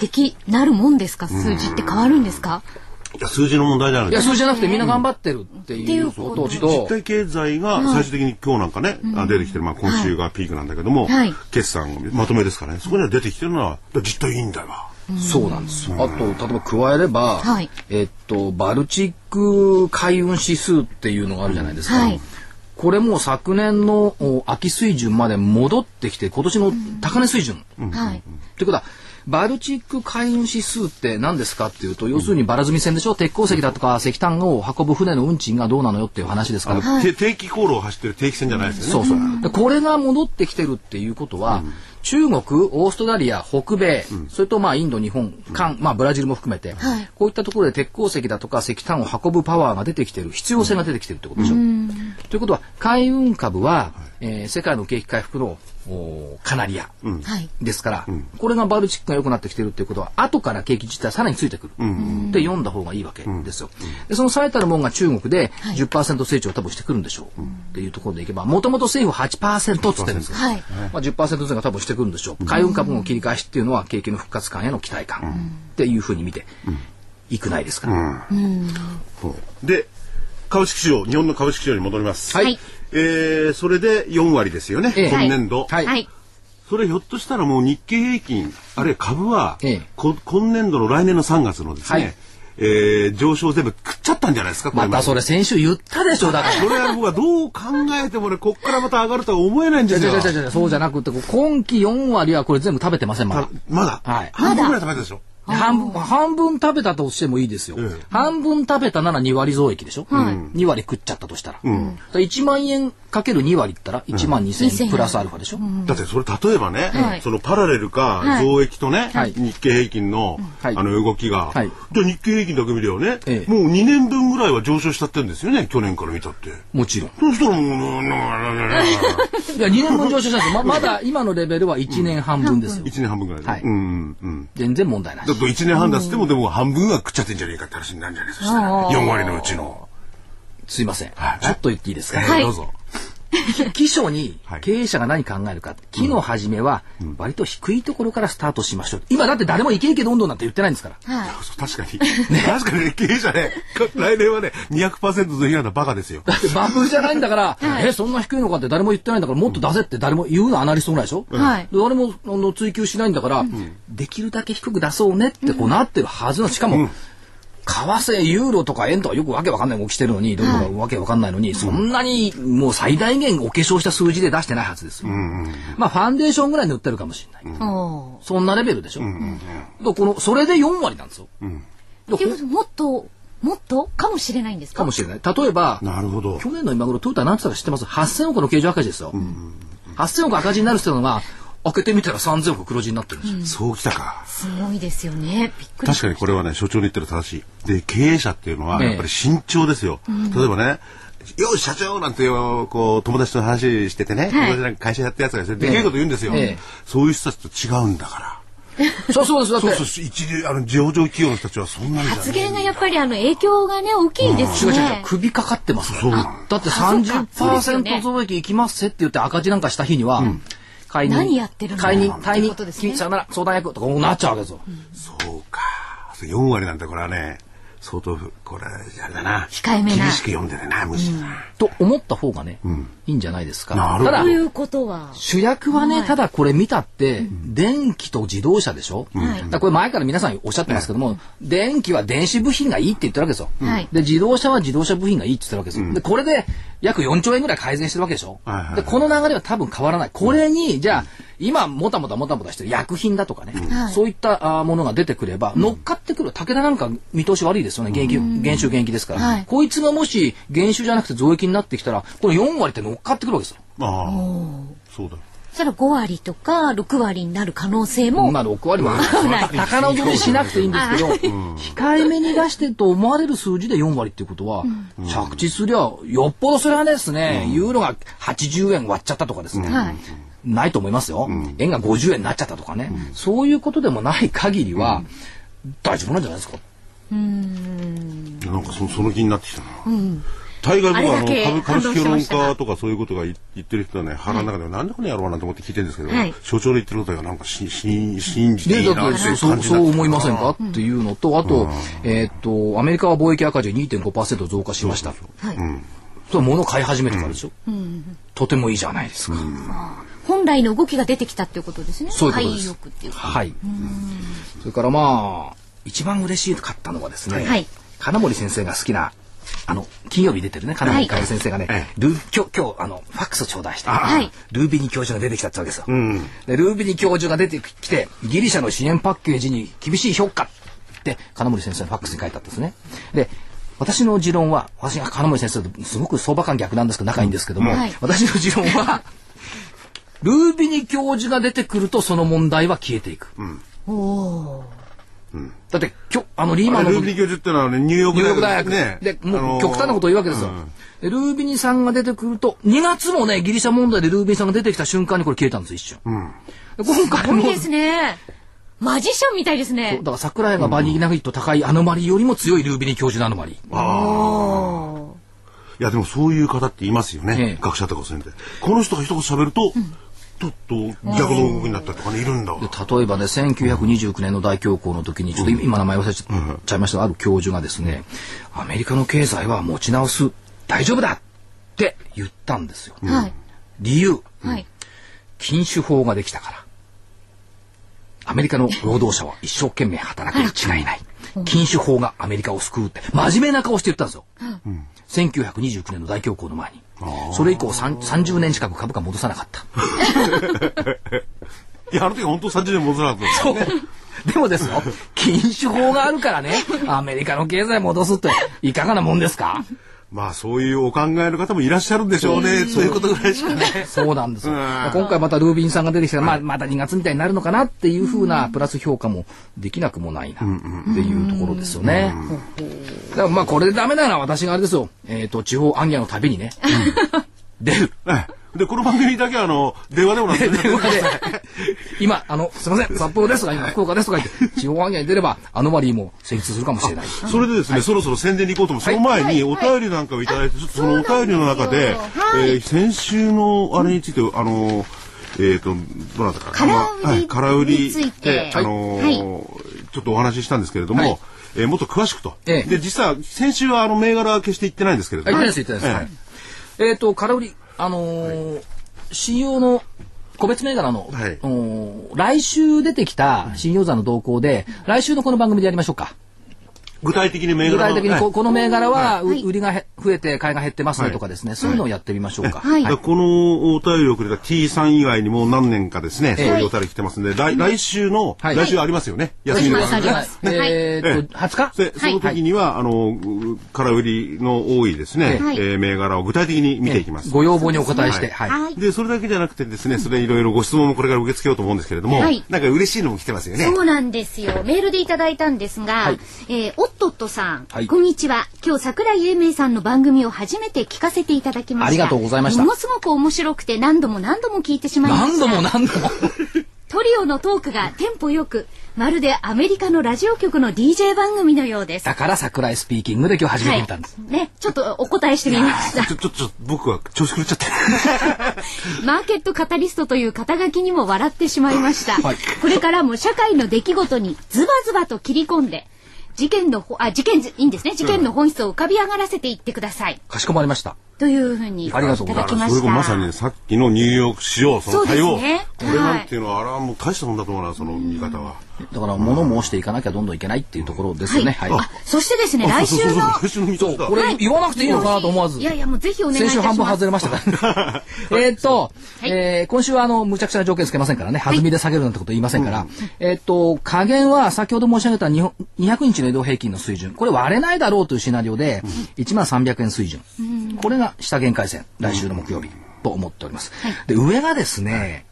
できなるもんですか？数字って変わるんですか？いや、数字の問題じゃないいや、それじゃなくてみんな頑張ってるっていうこと実と、体経済が最終的に今日なんかね、あ出てきてる、まあ今週がピークなんだけども、はい。決算まとめですからね、そこには出てきてるのは、実体いいんだわ。そうなんです。あと、例えば加えれば、はい。えっと、バルチック海運指数っていうのがあるじゃないですか。はい。これも昨年のお秋水準まで戻ってきて、今年の高値水準。はい。ということは、バルチック海運指数って何ですかっていうと、要するにバラ積み船でしょ？鉄鉱石だとか石炭を運ぶ船の運賃がどうなのよっていう話ですから。あの、て定期航路を走ってる定期船じゃないですよね。そうそう。でこれが戻ってきてるっていうことは、中国、オーストラリア、北米、それとまあインド、日本、韓、まあブラジルも含めて、はいこういったところで鉄鉱石だとか石炭を運ぶパワーが出てきてる、必要性が出てきてるってことでしょ。ということは、海運株は、えー世界の景気回復のカナリア。はい。ですから、これがバルチックが良くなってきてるっていうことは、後から景気自体はさらについてくる。って読んだ方がいいわけですよ。で、その最たるもんが中国で10%成長を多分してくるんでしょう。っていうところでいけば、もともと政府は8%って言ってるんですよ。はい。まあ、10%前後多分してくるんでしょう。海運株の切り返しっていうのは景気の復活感への期待感っていうふうに見ていくないですから。そうで、株式市場、日本の株式市場に戻ります。はいはいえー、それで4割ですよね、ええ今年度。はい。はい。それひょっとしたらもう日経平均、あるいは株は、ええこ今年度の来年の3月のですね、はいえー上昇全部食っちゃったんじゃないですか、これまたそれ先週言ったでしょ、だから。<laughs> これは僕はどう考えてもね、こっからまた上がるとは思えないんですよ。じゃじゃじゃじゃそうじゃなくて、今期4割はこれ全部食べてません、まだた。まだ、はい半分ぐらい食べたでしょ。半分、半分食べたとしてもいいですよ。ええ半分食べたなら2割増益でしょ、2割食っちゃったとしたら。だから1万円かける2割ったら1万2000円プラスアルファでしょ、だってそれ例えばね、はいそのパラレルかはい増益とね、はい日経平均の、はいあの動きが、はいじゃあ日経平均だけ見ればね、ええもう2年分ぐらいは上昇しちゃってるんですよね、去年から見たって。もちろん。そうしたらもう、うん <laughs> いや、2年分上昇したんですよ。ままだ今のレベルは1年半分ですよ。1年半分ぐらいで。はいうんうん。全然問題ないだ。と1年半だっつっても、でも半分は食っちゃってんじゃねえかって話になるんじゃないですか。そしたら4割のうちの。すいません。はいちょっと言っていいですか、えーどうぞ。<laughs> 基礎にはい。経営者が何考えるか、木の始めは割と低いところからスタートしましょう。今だって誰もイケイケどんどんなんて言ってないんですから。はい。確かに。確かにね、経営者ね、来年はね、200%増費なんだ。バカですよ。だってバブルじゃないんだから、え、そんな低いのかって誰も言ってないんだから、もっと出せって誰も言うのアナリストぐらいでしょ、はい。で誰もあの追求しないんだから、できるだけ低く出そうねってこうなってるはずの、しかも、為替、ユーロとか円とかよくわけわかんない動きしてるのに、どこかわけわかんないのに、そんなにもう最大限お化粧した数字で出してないはずですよ。まあ、ファンデーションぐらい塗ってるかもしれない。そんなレベルでしょ、でこのそれで4割なんですよ。もっと、もっとかもしれないんですか？かもしれない。例えば、なるほど。去年の今頃トヨタ何つったか知ってます ?8000 億の経常赤字ですよ。8000億赤字になるっていうのが、開けてみたら3000億黒字になってるんですよ。そうきたか。すごいですよね。確かにこれはね、所長に言ってる正しい。で、経営者っていうのは、ええやっぱり慎重ですよ。例えばね、よし、社長なんてよ、こう、友達と話しててね、友達なんか会社やったやつがですね、でけえこと言うんですよ。ええそういう人たちと違うんだから。そうそうです。だって、そうそう、一流、あの、上場企業の人たちはそんなに発言がやっぱりあの影響がね、大きいです違う違う違うね、。首かかってますよそうだってそうかそうですよね30%増益いきますせって言って赤字なんかした日には、解任。何やってるんだ解任、退任ってことですね、さよなら、相談役とかこうなっちゃうわけですよ。そうか。4割なんてこれはね、相当、これ、あれだな。控えめな厳しく読んでるな、むしろな。と思った方がね、いいんじゃないですか。なるほど。ただと、いうことは。主役はね、はい。ただこれ見たって、電気と自動車でしょ、だからこれ前から皆さんおっしゃってますけども、電気は電子部品がいいって言ってるわけですよ。はい。で、自動車は自動車部品がいいって言ってるわけですよ。で、これで約4兆円ぐらい改善してるわけでしょ、はいはいはい。で、この流れは多分変わらない。これに、じゃあ、今、もたもたもたもたしてる薬品だとかね、はい。そういったものが出てくれば、乗っかってくる。武田なんか見通し悪いですよね。減給、減収減益ですから、はい。こいつがもし減収じゃなくて増益になってきたら、この4割って乗っかってくるわけですよ。ああ、そうだ。そしたら5割とか6割になる可能性も。まあ6割は高望みしなくていいんですけど、控えめに出してると思われる数字で4割っていうことは、着地すりゃよっぽどそれはですね、ユーロが80円割っちゃったとかですね、はい。ないと思いますよ、円が50円になっちゃったとかね、そういうことでもない限りは、大丈夫なんじゃないですか。なんかそその気になってきたな。大概僕はあの株株式評論家とかそういうことが言言ってる人はね腹の中ではなんでこれやろうなと思って聞いてるんですけど、はい。所長の言ってることがなんかしし信じていで、いなっていうだってそうそう思いませんかっていうのと、あと、えーっと、アメリカは貿易赤字2.5%増加しました。はい。それ物を買い始めてからでしょ、とてもいいじゃないですか。本来の動きが出てきたっていうことですね。そういうことです。はい。それからまあ、一番嬉しいかったのはですね、はい。金森先生が好きな、あの、金曜日出てるね、金森かおる先生がね、えルー今日、今日、あの、ファックスを頂戴して、はいルービニ教授が出てきたってわけですよ。で、ルービニ教授が出てきて、ギリシャの支援パッケージに厳しい評価って、金森先生のファックスに書いてあったんですね。で、私の持論は、私が金森先生とすごく相場感逆なんですけど、仲いいんです。けども、はい。私の持論は、ルービニ教授が出てくるとその問題は消えていく。おーだって、きょあの、リーマあンのルービー教授ってのはねニューヨークニューヨーク大学。ね。で、もあのーう極端なことを言うわけですよ。でルービニさんが出てくると、2月もね、ギリシャ問題でルービニさんが出てきた瞬間にこれ消えたんです、一瞬。で今回も、ですね。マジシャンみたいですね。だ。から桜井がバニーナフィット高いアノマリーよりも強いルービニ教授のアノマリ。ー。おー。いやでもそういう方っていますよね、ええ。学者とかそういうので。この人が一言喋ると、ちょっと逆の動きになったりとかねいるんだ例えばね、1929年の大恐慌の時に、ちょっと今名前忘れちゃいましたが、ある教授がですね、アメリカの経済は持ち直す、大丈夫だって言ったんですよ。はい。理由、はい。禁酒法ができたから。アメリカの労働者は一生懸命働くに違いない。禁酒法がアメリカを救うって、真面目な顔して言ったんですよ。1929年の大恐慌の前に。それ以降さん30年近く株価戻さなかった。<laughs> いやあの時本当30年戻らなかったですよね。でもですよ、<laughs> 禁酒法があるからね、アメリカの経済戻すっていかがなもんですか？まあそういうお考えの方もいらっしゃるんでしょうね、そういうことぐらいしかね。<laughs> そうなんですよ。うん。今回またルービンさんが出てきたら、まあ、また2月みたいになるのかなっていうふうなプラス評価もできなくもないなっていうところですよね。だからまあこれでダメなのは私があれですよ。えっ、と、地方暗夜の旅にね、出る。ええでこの番組だけはあの電話でもなんて <laughs> 電話で。今、あの、すみません、札幌ですとか、今、福岡ですとか言って、地方案件に出れば、アノマリーも成立するかもしれない。それでですね、そろそろ宣伝に行こうと思う。その前に、お便りなんかをいただいて、ちょっとそのお便りの中で、えー先週のあれについて、あの、えっと、どなたか。空売りはい空売りについ。てあのーちょっとお話ししたんですけれども、はい。えーもっと詳しくと。ええ。で、実は、先週はあの、銘柄は決して言ってないんですけれどあ、も。はい。えっと、空売り、あのー信用の個別銘柄の、はい。来週出てきた信用座の動向で、来週のこの番組でやりましょうか。具体的に銘具柄の。体的にこ,、はい。この銘柄は、売りがへ増えて買いが減ってますねとかですね、そういうのをやってみましょうか。はい。このお便りをくれた T さん以外にも何年かですね、そういうお便り来てますんで、来来週の、はい。来週ありますよね。はい。休みのありますありますえーっと、20日で、その時には、あの、う空売りの多いですね、はい。えー銘柄を具体的に見ていきます。ご要望にお答えして、はい。はい。で、それだけじゃなくてですね、それいろいろご質問もこれから受け付けようと思うんですけれども、はい。なんか嬉しいのも来てますよね。そうなんですよ。メールでいただいたんですが、はい。えーおっとっとさん、はいこんにちは。今日桜井英明さんの番組を初めて聞かせていただきました。ありがとうございましたものすごく面白くて何度も何度も聞いてしまいました。何度も何度も。トリオのトークがテンポよく、まるでアメリカのラジオ局の DJ 番組のようです。だから桜井スピーキングで今日始めてみたんです。ね、ちょっとお答えしてみましたち。ょ、ちょ、ちょ、僕は調子狂っちゃって。マーケットカタリストという肩書きにも笑ってしまいました。はいこれからも社会の出来事にズバズバと切り込んで、事件のほ、あ、事件、いいんですね。事件の本質を浮かび上がらせていってください。かしこまりました。というふうにいたありがとうございますだきました。それがまさにねさっきのニューヨーク市場、その対応。そうですねこれなんていうのは、あれはもう大したもんだと思うな、その見方は。だから物申していかなきゃどんどんいけないっていうところですよね。はい。あ、そしてですね、来週のそう。これ言わなくていいのかなと思わずい。やいや、もうぜひお願いします。先週半分外れましたから。<laughs> <laughs> えーっと、はいえー今週はあの、むちゃくちゃな条件つけませんからね、弾みで下げるなんてこと言いませんから、えーっと、加減は先ほど申し上げた日本200日の移動平均の水準、これ割れないだろうというシナリオで、1万300円水準。これが下限界線、来週の木曜日、と思っております。で、上がですね、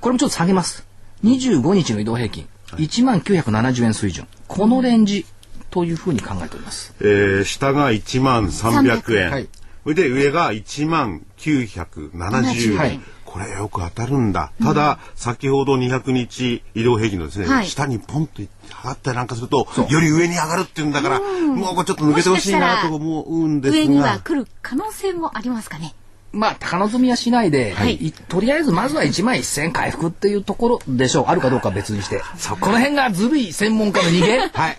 これもちょっと下げます。25日の移動平均、1万970円水準。このレンジというふうに考えております。えー、下が1万300円。はいそれで上が1万970円。はいこれよく当たるんだ。ただ、先ほど200日移動平均のですね、はい下にポンと上がったりなんかすると、より上に上がるっていうんだから、もうこれちょっと抜けてほしいなと思うんですが。上には来る可能性もありますかね。まあ、高望みはしないで、はいいとりあえずまずは1万1000円回復っていうところでしょう。あるかどうかは別にして。この辺がずるい専門家の逃げはい。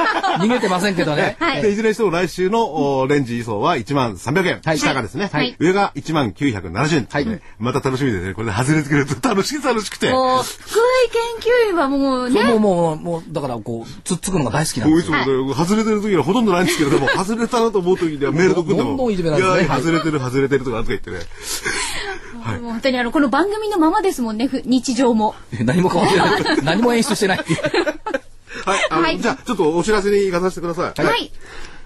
<laughs> 逃げてませんけどね。はいでいずれにしても来週のおレンジ予想は1万300円。はい下がですね。はい上が1万970円。はいまた楽しみですね。これで外れてくれると楽しく楽しくて。もう、福井研究員はもうね、もう、もう、もう、だから、こう、つっつくのが大好きなんですよ。つもね外れてる時はほとんどないんですけれども、<laughs> 外れたなと思う時にはメールとくんだもん。どんどんいじめられてねいやはい外れてる、外れてるとかとか言ってね。<laughs> もう本当にあの、この番組のままですもんね、ふ日常も。何も変わってない。何も演出してない。はい。じゃあ、ちょっとお知らせに行かさせてください。はい。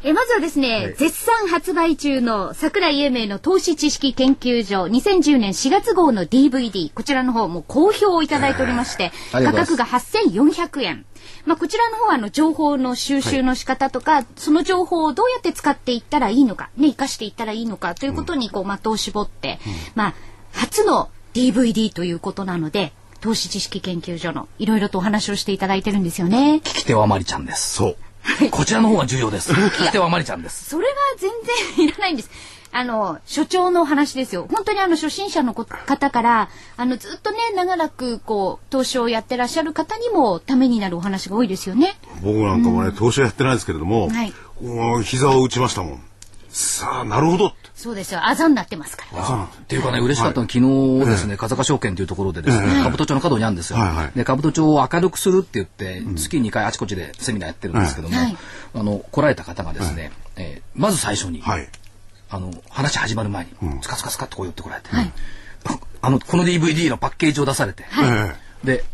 えまずはですね、絶賛発売中の桜井英明の投資知識研究所2010年4月号の DVD、こちらの方も好評をいただいておりまして、ありがとうござい価格が8400円。まあ、こちらの方はあの情報の収集の仕方とか、その情報をどうやって使っていったらいいのか、ね、活かしていったらいいのかということにこう的を絞って、まあ、初の DVD ということなので、投資知識研究所のいろいろとお話をしていただいてるんですよね。聞き手はまりちゃんです。そう。こちらの方が重要です。<laughs> 聞き手はまりちゃんです。それは全然いらないんです。あの、所長のお話ですよ。本当にあの、初心者のこ方から、あの、ずっとね、長らく、こう、投資をやってらっしゃる方にも、ためになるお話が多いですよね。僕なんかもね、投資はやってないですけれども、はい膝を打ちましたもん。さあ、なるほど。そうですよ。あざになってますから。っていうかね、嬉しかったのは、昨日ですね、風賀証券というところでですね、兜町の角にあるんですよ。はいはい。で、兜町を明るくするって言って、月2回あちこちでセミナーやってるんですけども、はい。あの、来られた方がですね、えーまず最初に、はい。あの、話始まる前に、スカスカスカっとこう寄ってこられて、ああの、この DVD のパッケージを出されて、えで、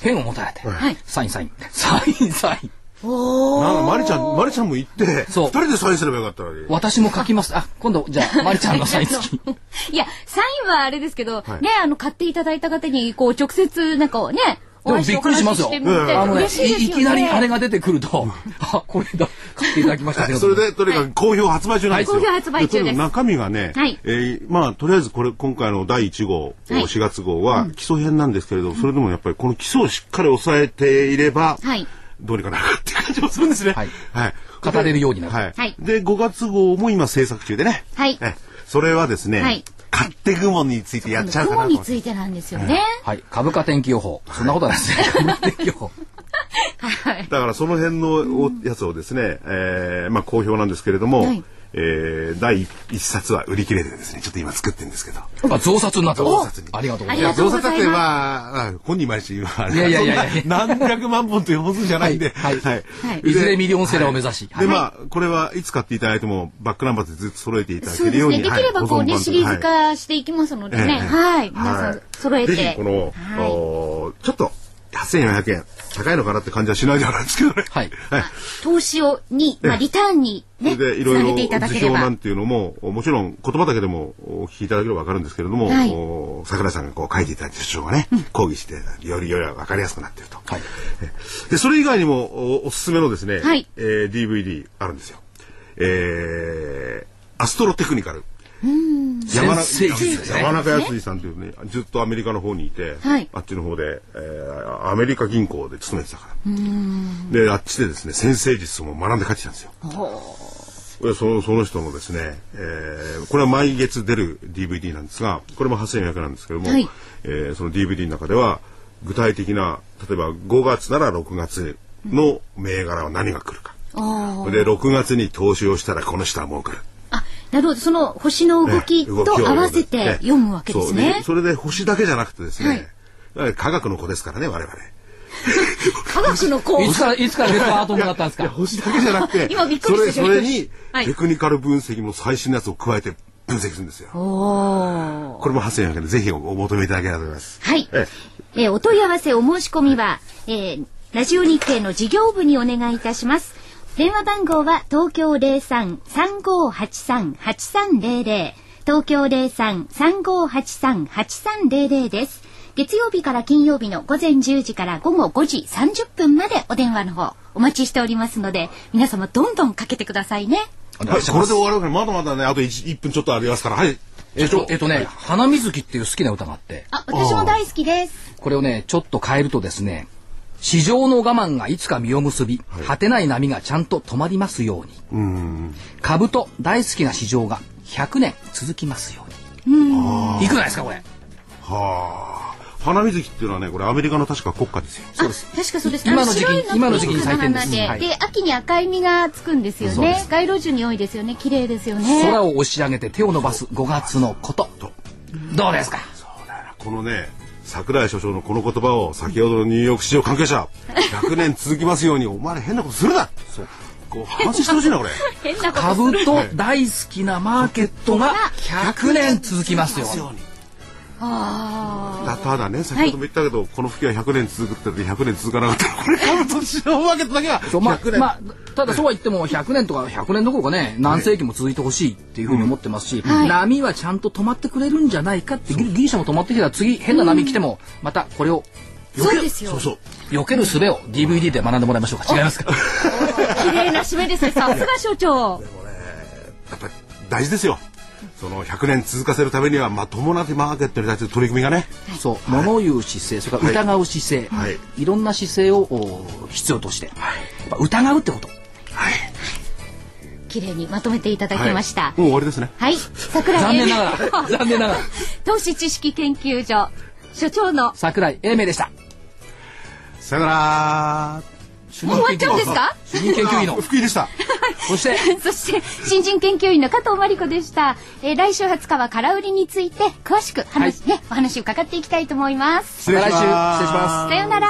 ペンを持たれて、はい。サインサイン、サインサイン。えなんか、マリちゃん、マリちゃんも行って、そう。二人でサインすればよかったのに。私も書きます。あ、今度、じゃあ、<laughs> マリちゃんのサイン付き。いや、サインはあれですけど、はい。ね、あの、買っていただいた方に、こう、直接、なんかね、お会いしてびっくりしますよ。あのいきなりあれが出てくると、あ、これだ、買っていただきましたけど。それで、とにかく好評発売中なんですよ。はい好評発売中です。中身がね、はい。えーまあ、とりあえずこれ、今回の第1号、はい。4月号は基礎編なんですけれど、それでもやっぱりこの基礎をしっかり押さえていれば、はいどうにかなるって感じもするんですね。はいはい。語れるようになるはい。はいで、5月号も今制作中でね。はいえそれはですね、はい勝手雲についてやっちゃうかなと思って。雲についてなんですよね。はい。株価天気予報。そんなことはないですね。株価天気予報。はい。だからその辺のおやつをですね、えーまあ好評なんですけれども、はいえー第一冊は売り切れてですね、ちょっと今作ってるんですけど。あ、増刷になった。増刷にありがとうごあざいます。増刷ってまあ、あ本人毎日言ういやいやいやいや何百万本という本数じゃないんで、はいはいはいいずれミリオンセラーを目指し。で、はいまあ、これはいつ買っていただいても、バックナンバーでずっと揃えていただ。けるように。できればこうね、はいシリーズ化していきますのでね。はい。皆さん揃えて。ぜひこの、ちょっと8400円高いのかなって感じはしないじゃないですけどね。はいはい。投資をに、まあ、リターンにね、でいろいろつなげていただければ辞表なん。ていうのももちろん言葉だけでもお聞きいただければわかるんですけれども、はいお桜井さんがこう書いていただいた主張がね、講義してよりよりわかりやすくなっていると。はいえでそれ以外にもおおすすめのですね、はいえー DVD あるんですよ。えーアストロテクニカル。山中山中康さんというねずっとアメリカの方にいて、はい。あっちの方で、えーアメリカ銀行で勤めてたから。であっちでですね先生術を学んで帰ってきたんですよ。でそのその人のですね、えーこれは毎月出る DVD なんですがこれも8400なんですけども、はい。えーその DVD の中では具体的な例えば5月なら6月の銘柄は何が来るか、あー。で6月に投資をしたらこの人は儲かる。あ、なるほど。その星の動きと合わせて読むわけですねそう。それで星だけじゃなくてですね、はい科学の子ですからね我々。<laughs> 科学の子。いつから、いつからレッドアートになったんですか？星だけじゃなくて <laughs> 今びっくりしてそれそれにはいテクニカル分析も最新のやつを加えて分析するんですよ。これも8400円でぜひお求めいただければと思います。はい。ええーお問い合わせお申し込みは、えーラジオ日経の事業部にお願いいたします。電話番号は東京03-3583-8300東京03-3583-8300です。月曜日から金曜日の午前10時から午後5時30分までお電話の方お待ちしておりますので、皆様どんどんかけてくださいね。はい、お願いこれで終わるからまだまだねあと 1, 1分ちょっとありますからはい。えっと、えっとね、花水木っていう好きな歌があって、あ、私も大好きです。これをね、ちょっと変えるとですね、市場の我慢がいつか実を結び、果てない波がちゃんと止まりますように。株と大好きな市場が100年続きますように。いくないですか、これ。はあ。花水木っていうのはねこれアメリカの確か国家ですよ。そうです。確かそうです。今の時期今の時期に咲いてるんですで、はいで秋に赤い実がつくんですよねそうで。す街路樹に多いですよね。綺麗ですよね。空を押し上げて手を伸ばす5月のこと。どうですか？このね桜井所長のこの言葉を先ほどのニューヨーク市場関係者 <laughs> 100年続きますようにお前ら変なことするなこう反省してほしいなこれ <laughs> 変なことす株る。と大好きなマーケットが100年続きますように。あだただね先ほども言ったけど、この吹きは100年続くって100年続かなかったらこれ株と市場マーケットだけはそうま100年、あまあ、ただそうは言っても100年とか100年どころかね何世紀も続いてほしいっていうふうに思ってますし、はい。波はちゃんと止まってくれるんじゃないかってギリギリシャも止まってきたら次変な波来てもまたこれをあ。そうですよ。そう。そう。避ける術を DVD で学んでもらいましょうか。違いますか？<laughs> 綺麗な締めですね。さすが所長。やっぱり大事ですよその100年続かせるためにはまともなマーケットに対する取り組みがね。そう物を言う姿勢それから疑う姿勢、はい。い、ろんな姿勢をお必要として、やっぱ疑うってこと。綺麗にまとめていただきました。もう終わりですね。はい。桜井。残念な英がら <laughs> 残念ながら。投資知識研究所所長の。桜井英明でした。さよなら主任研究員ですか？主任研究員の福井でした。そして？<laughs> そして新人研究員の加藤真理子でした、えー、来週20日は空売りについて詳しく話、はい、ねお話を伺っていきたいと思います。失礼します。さようなら。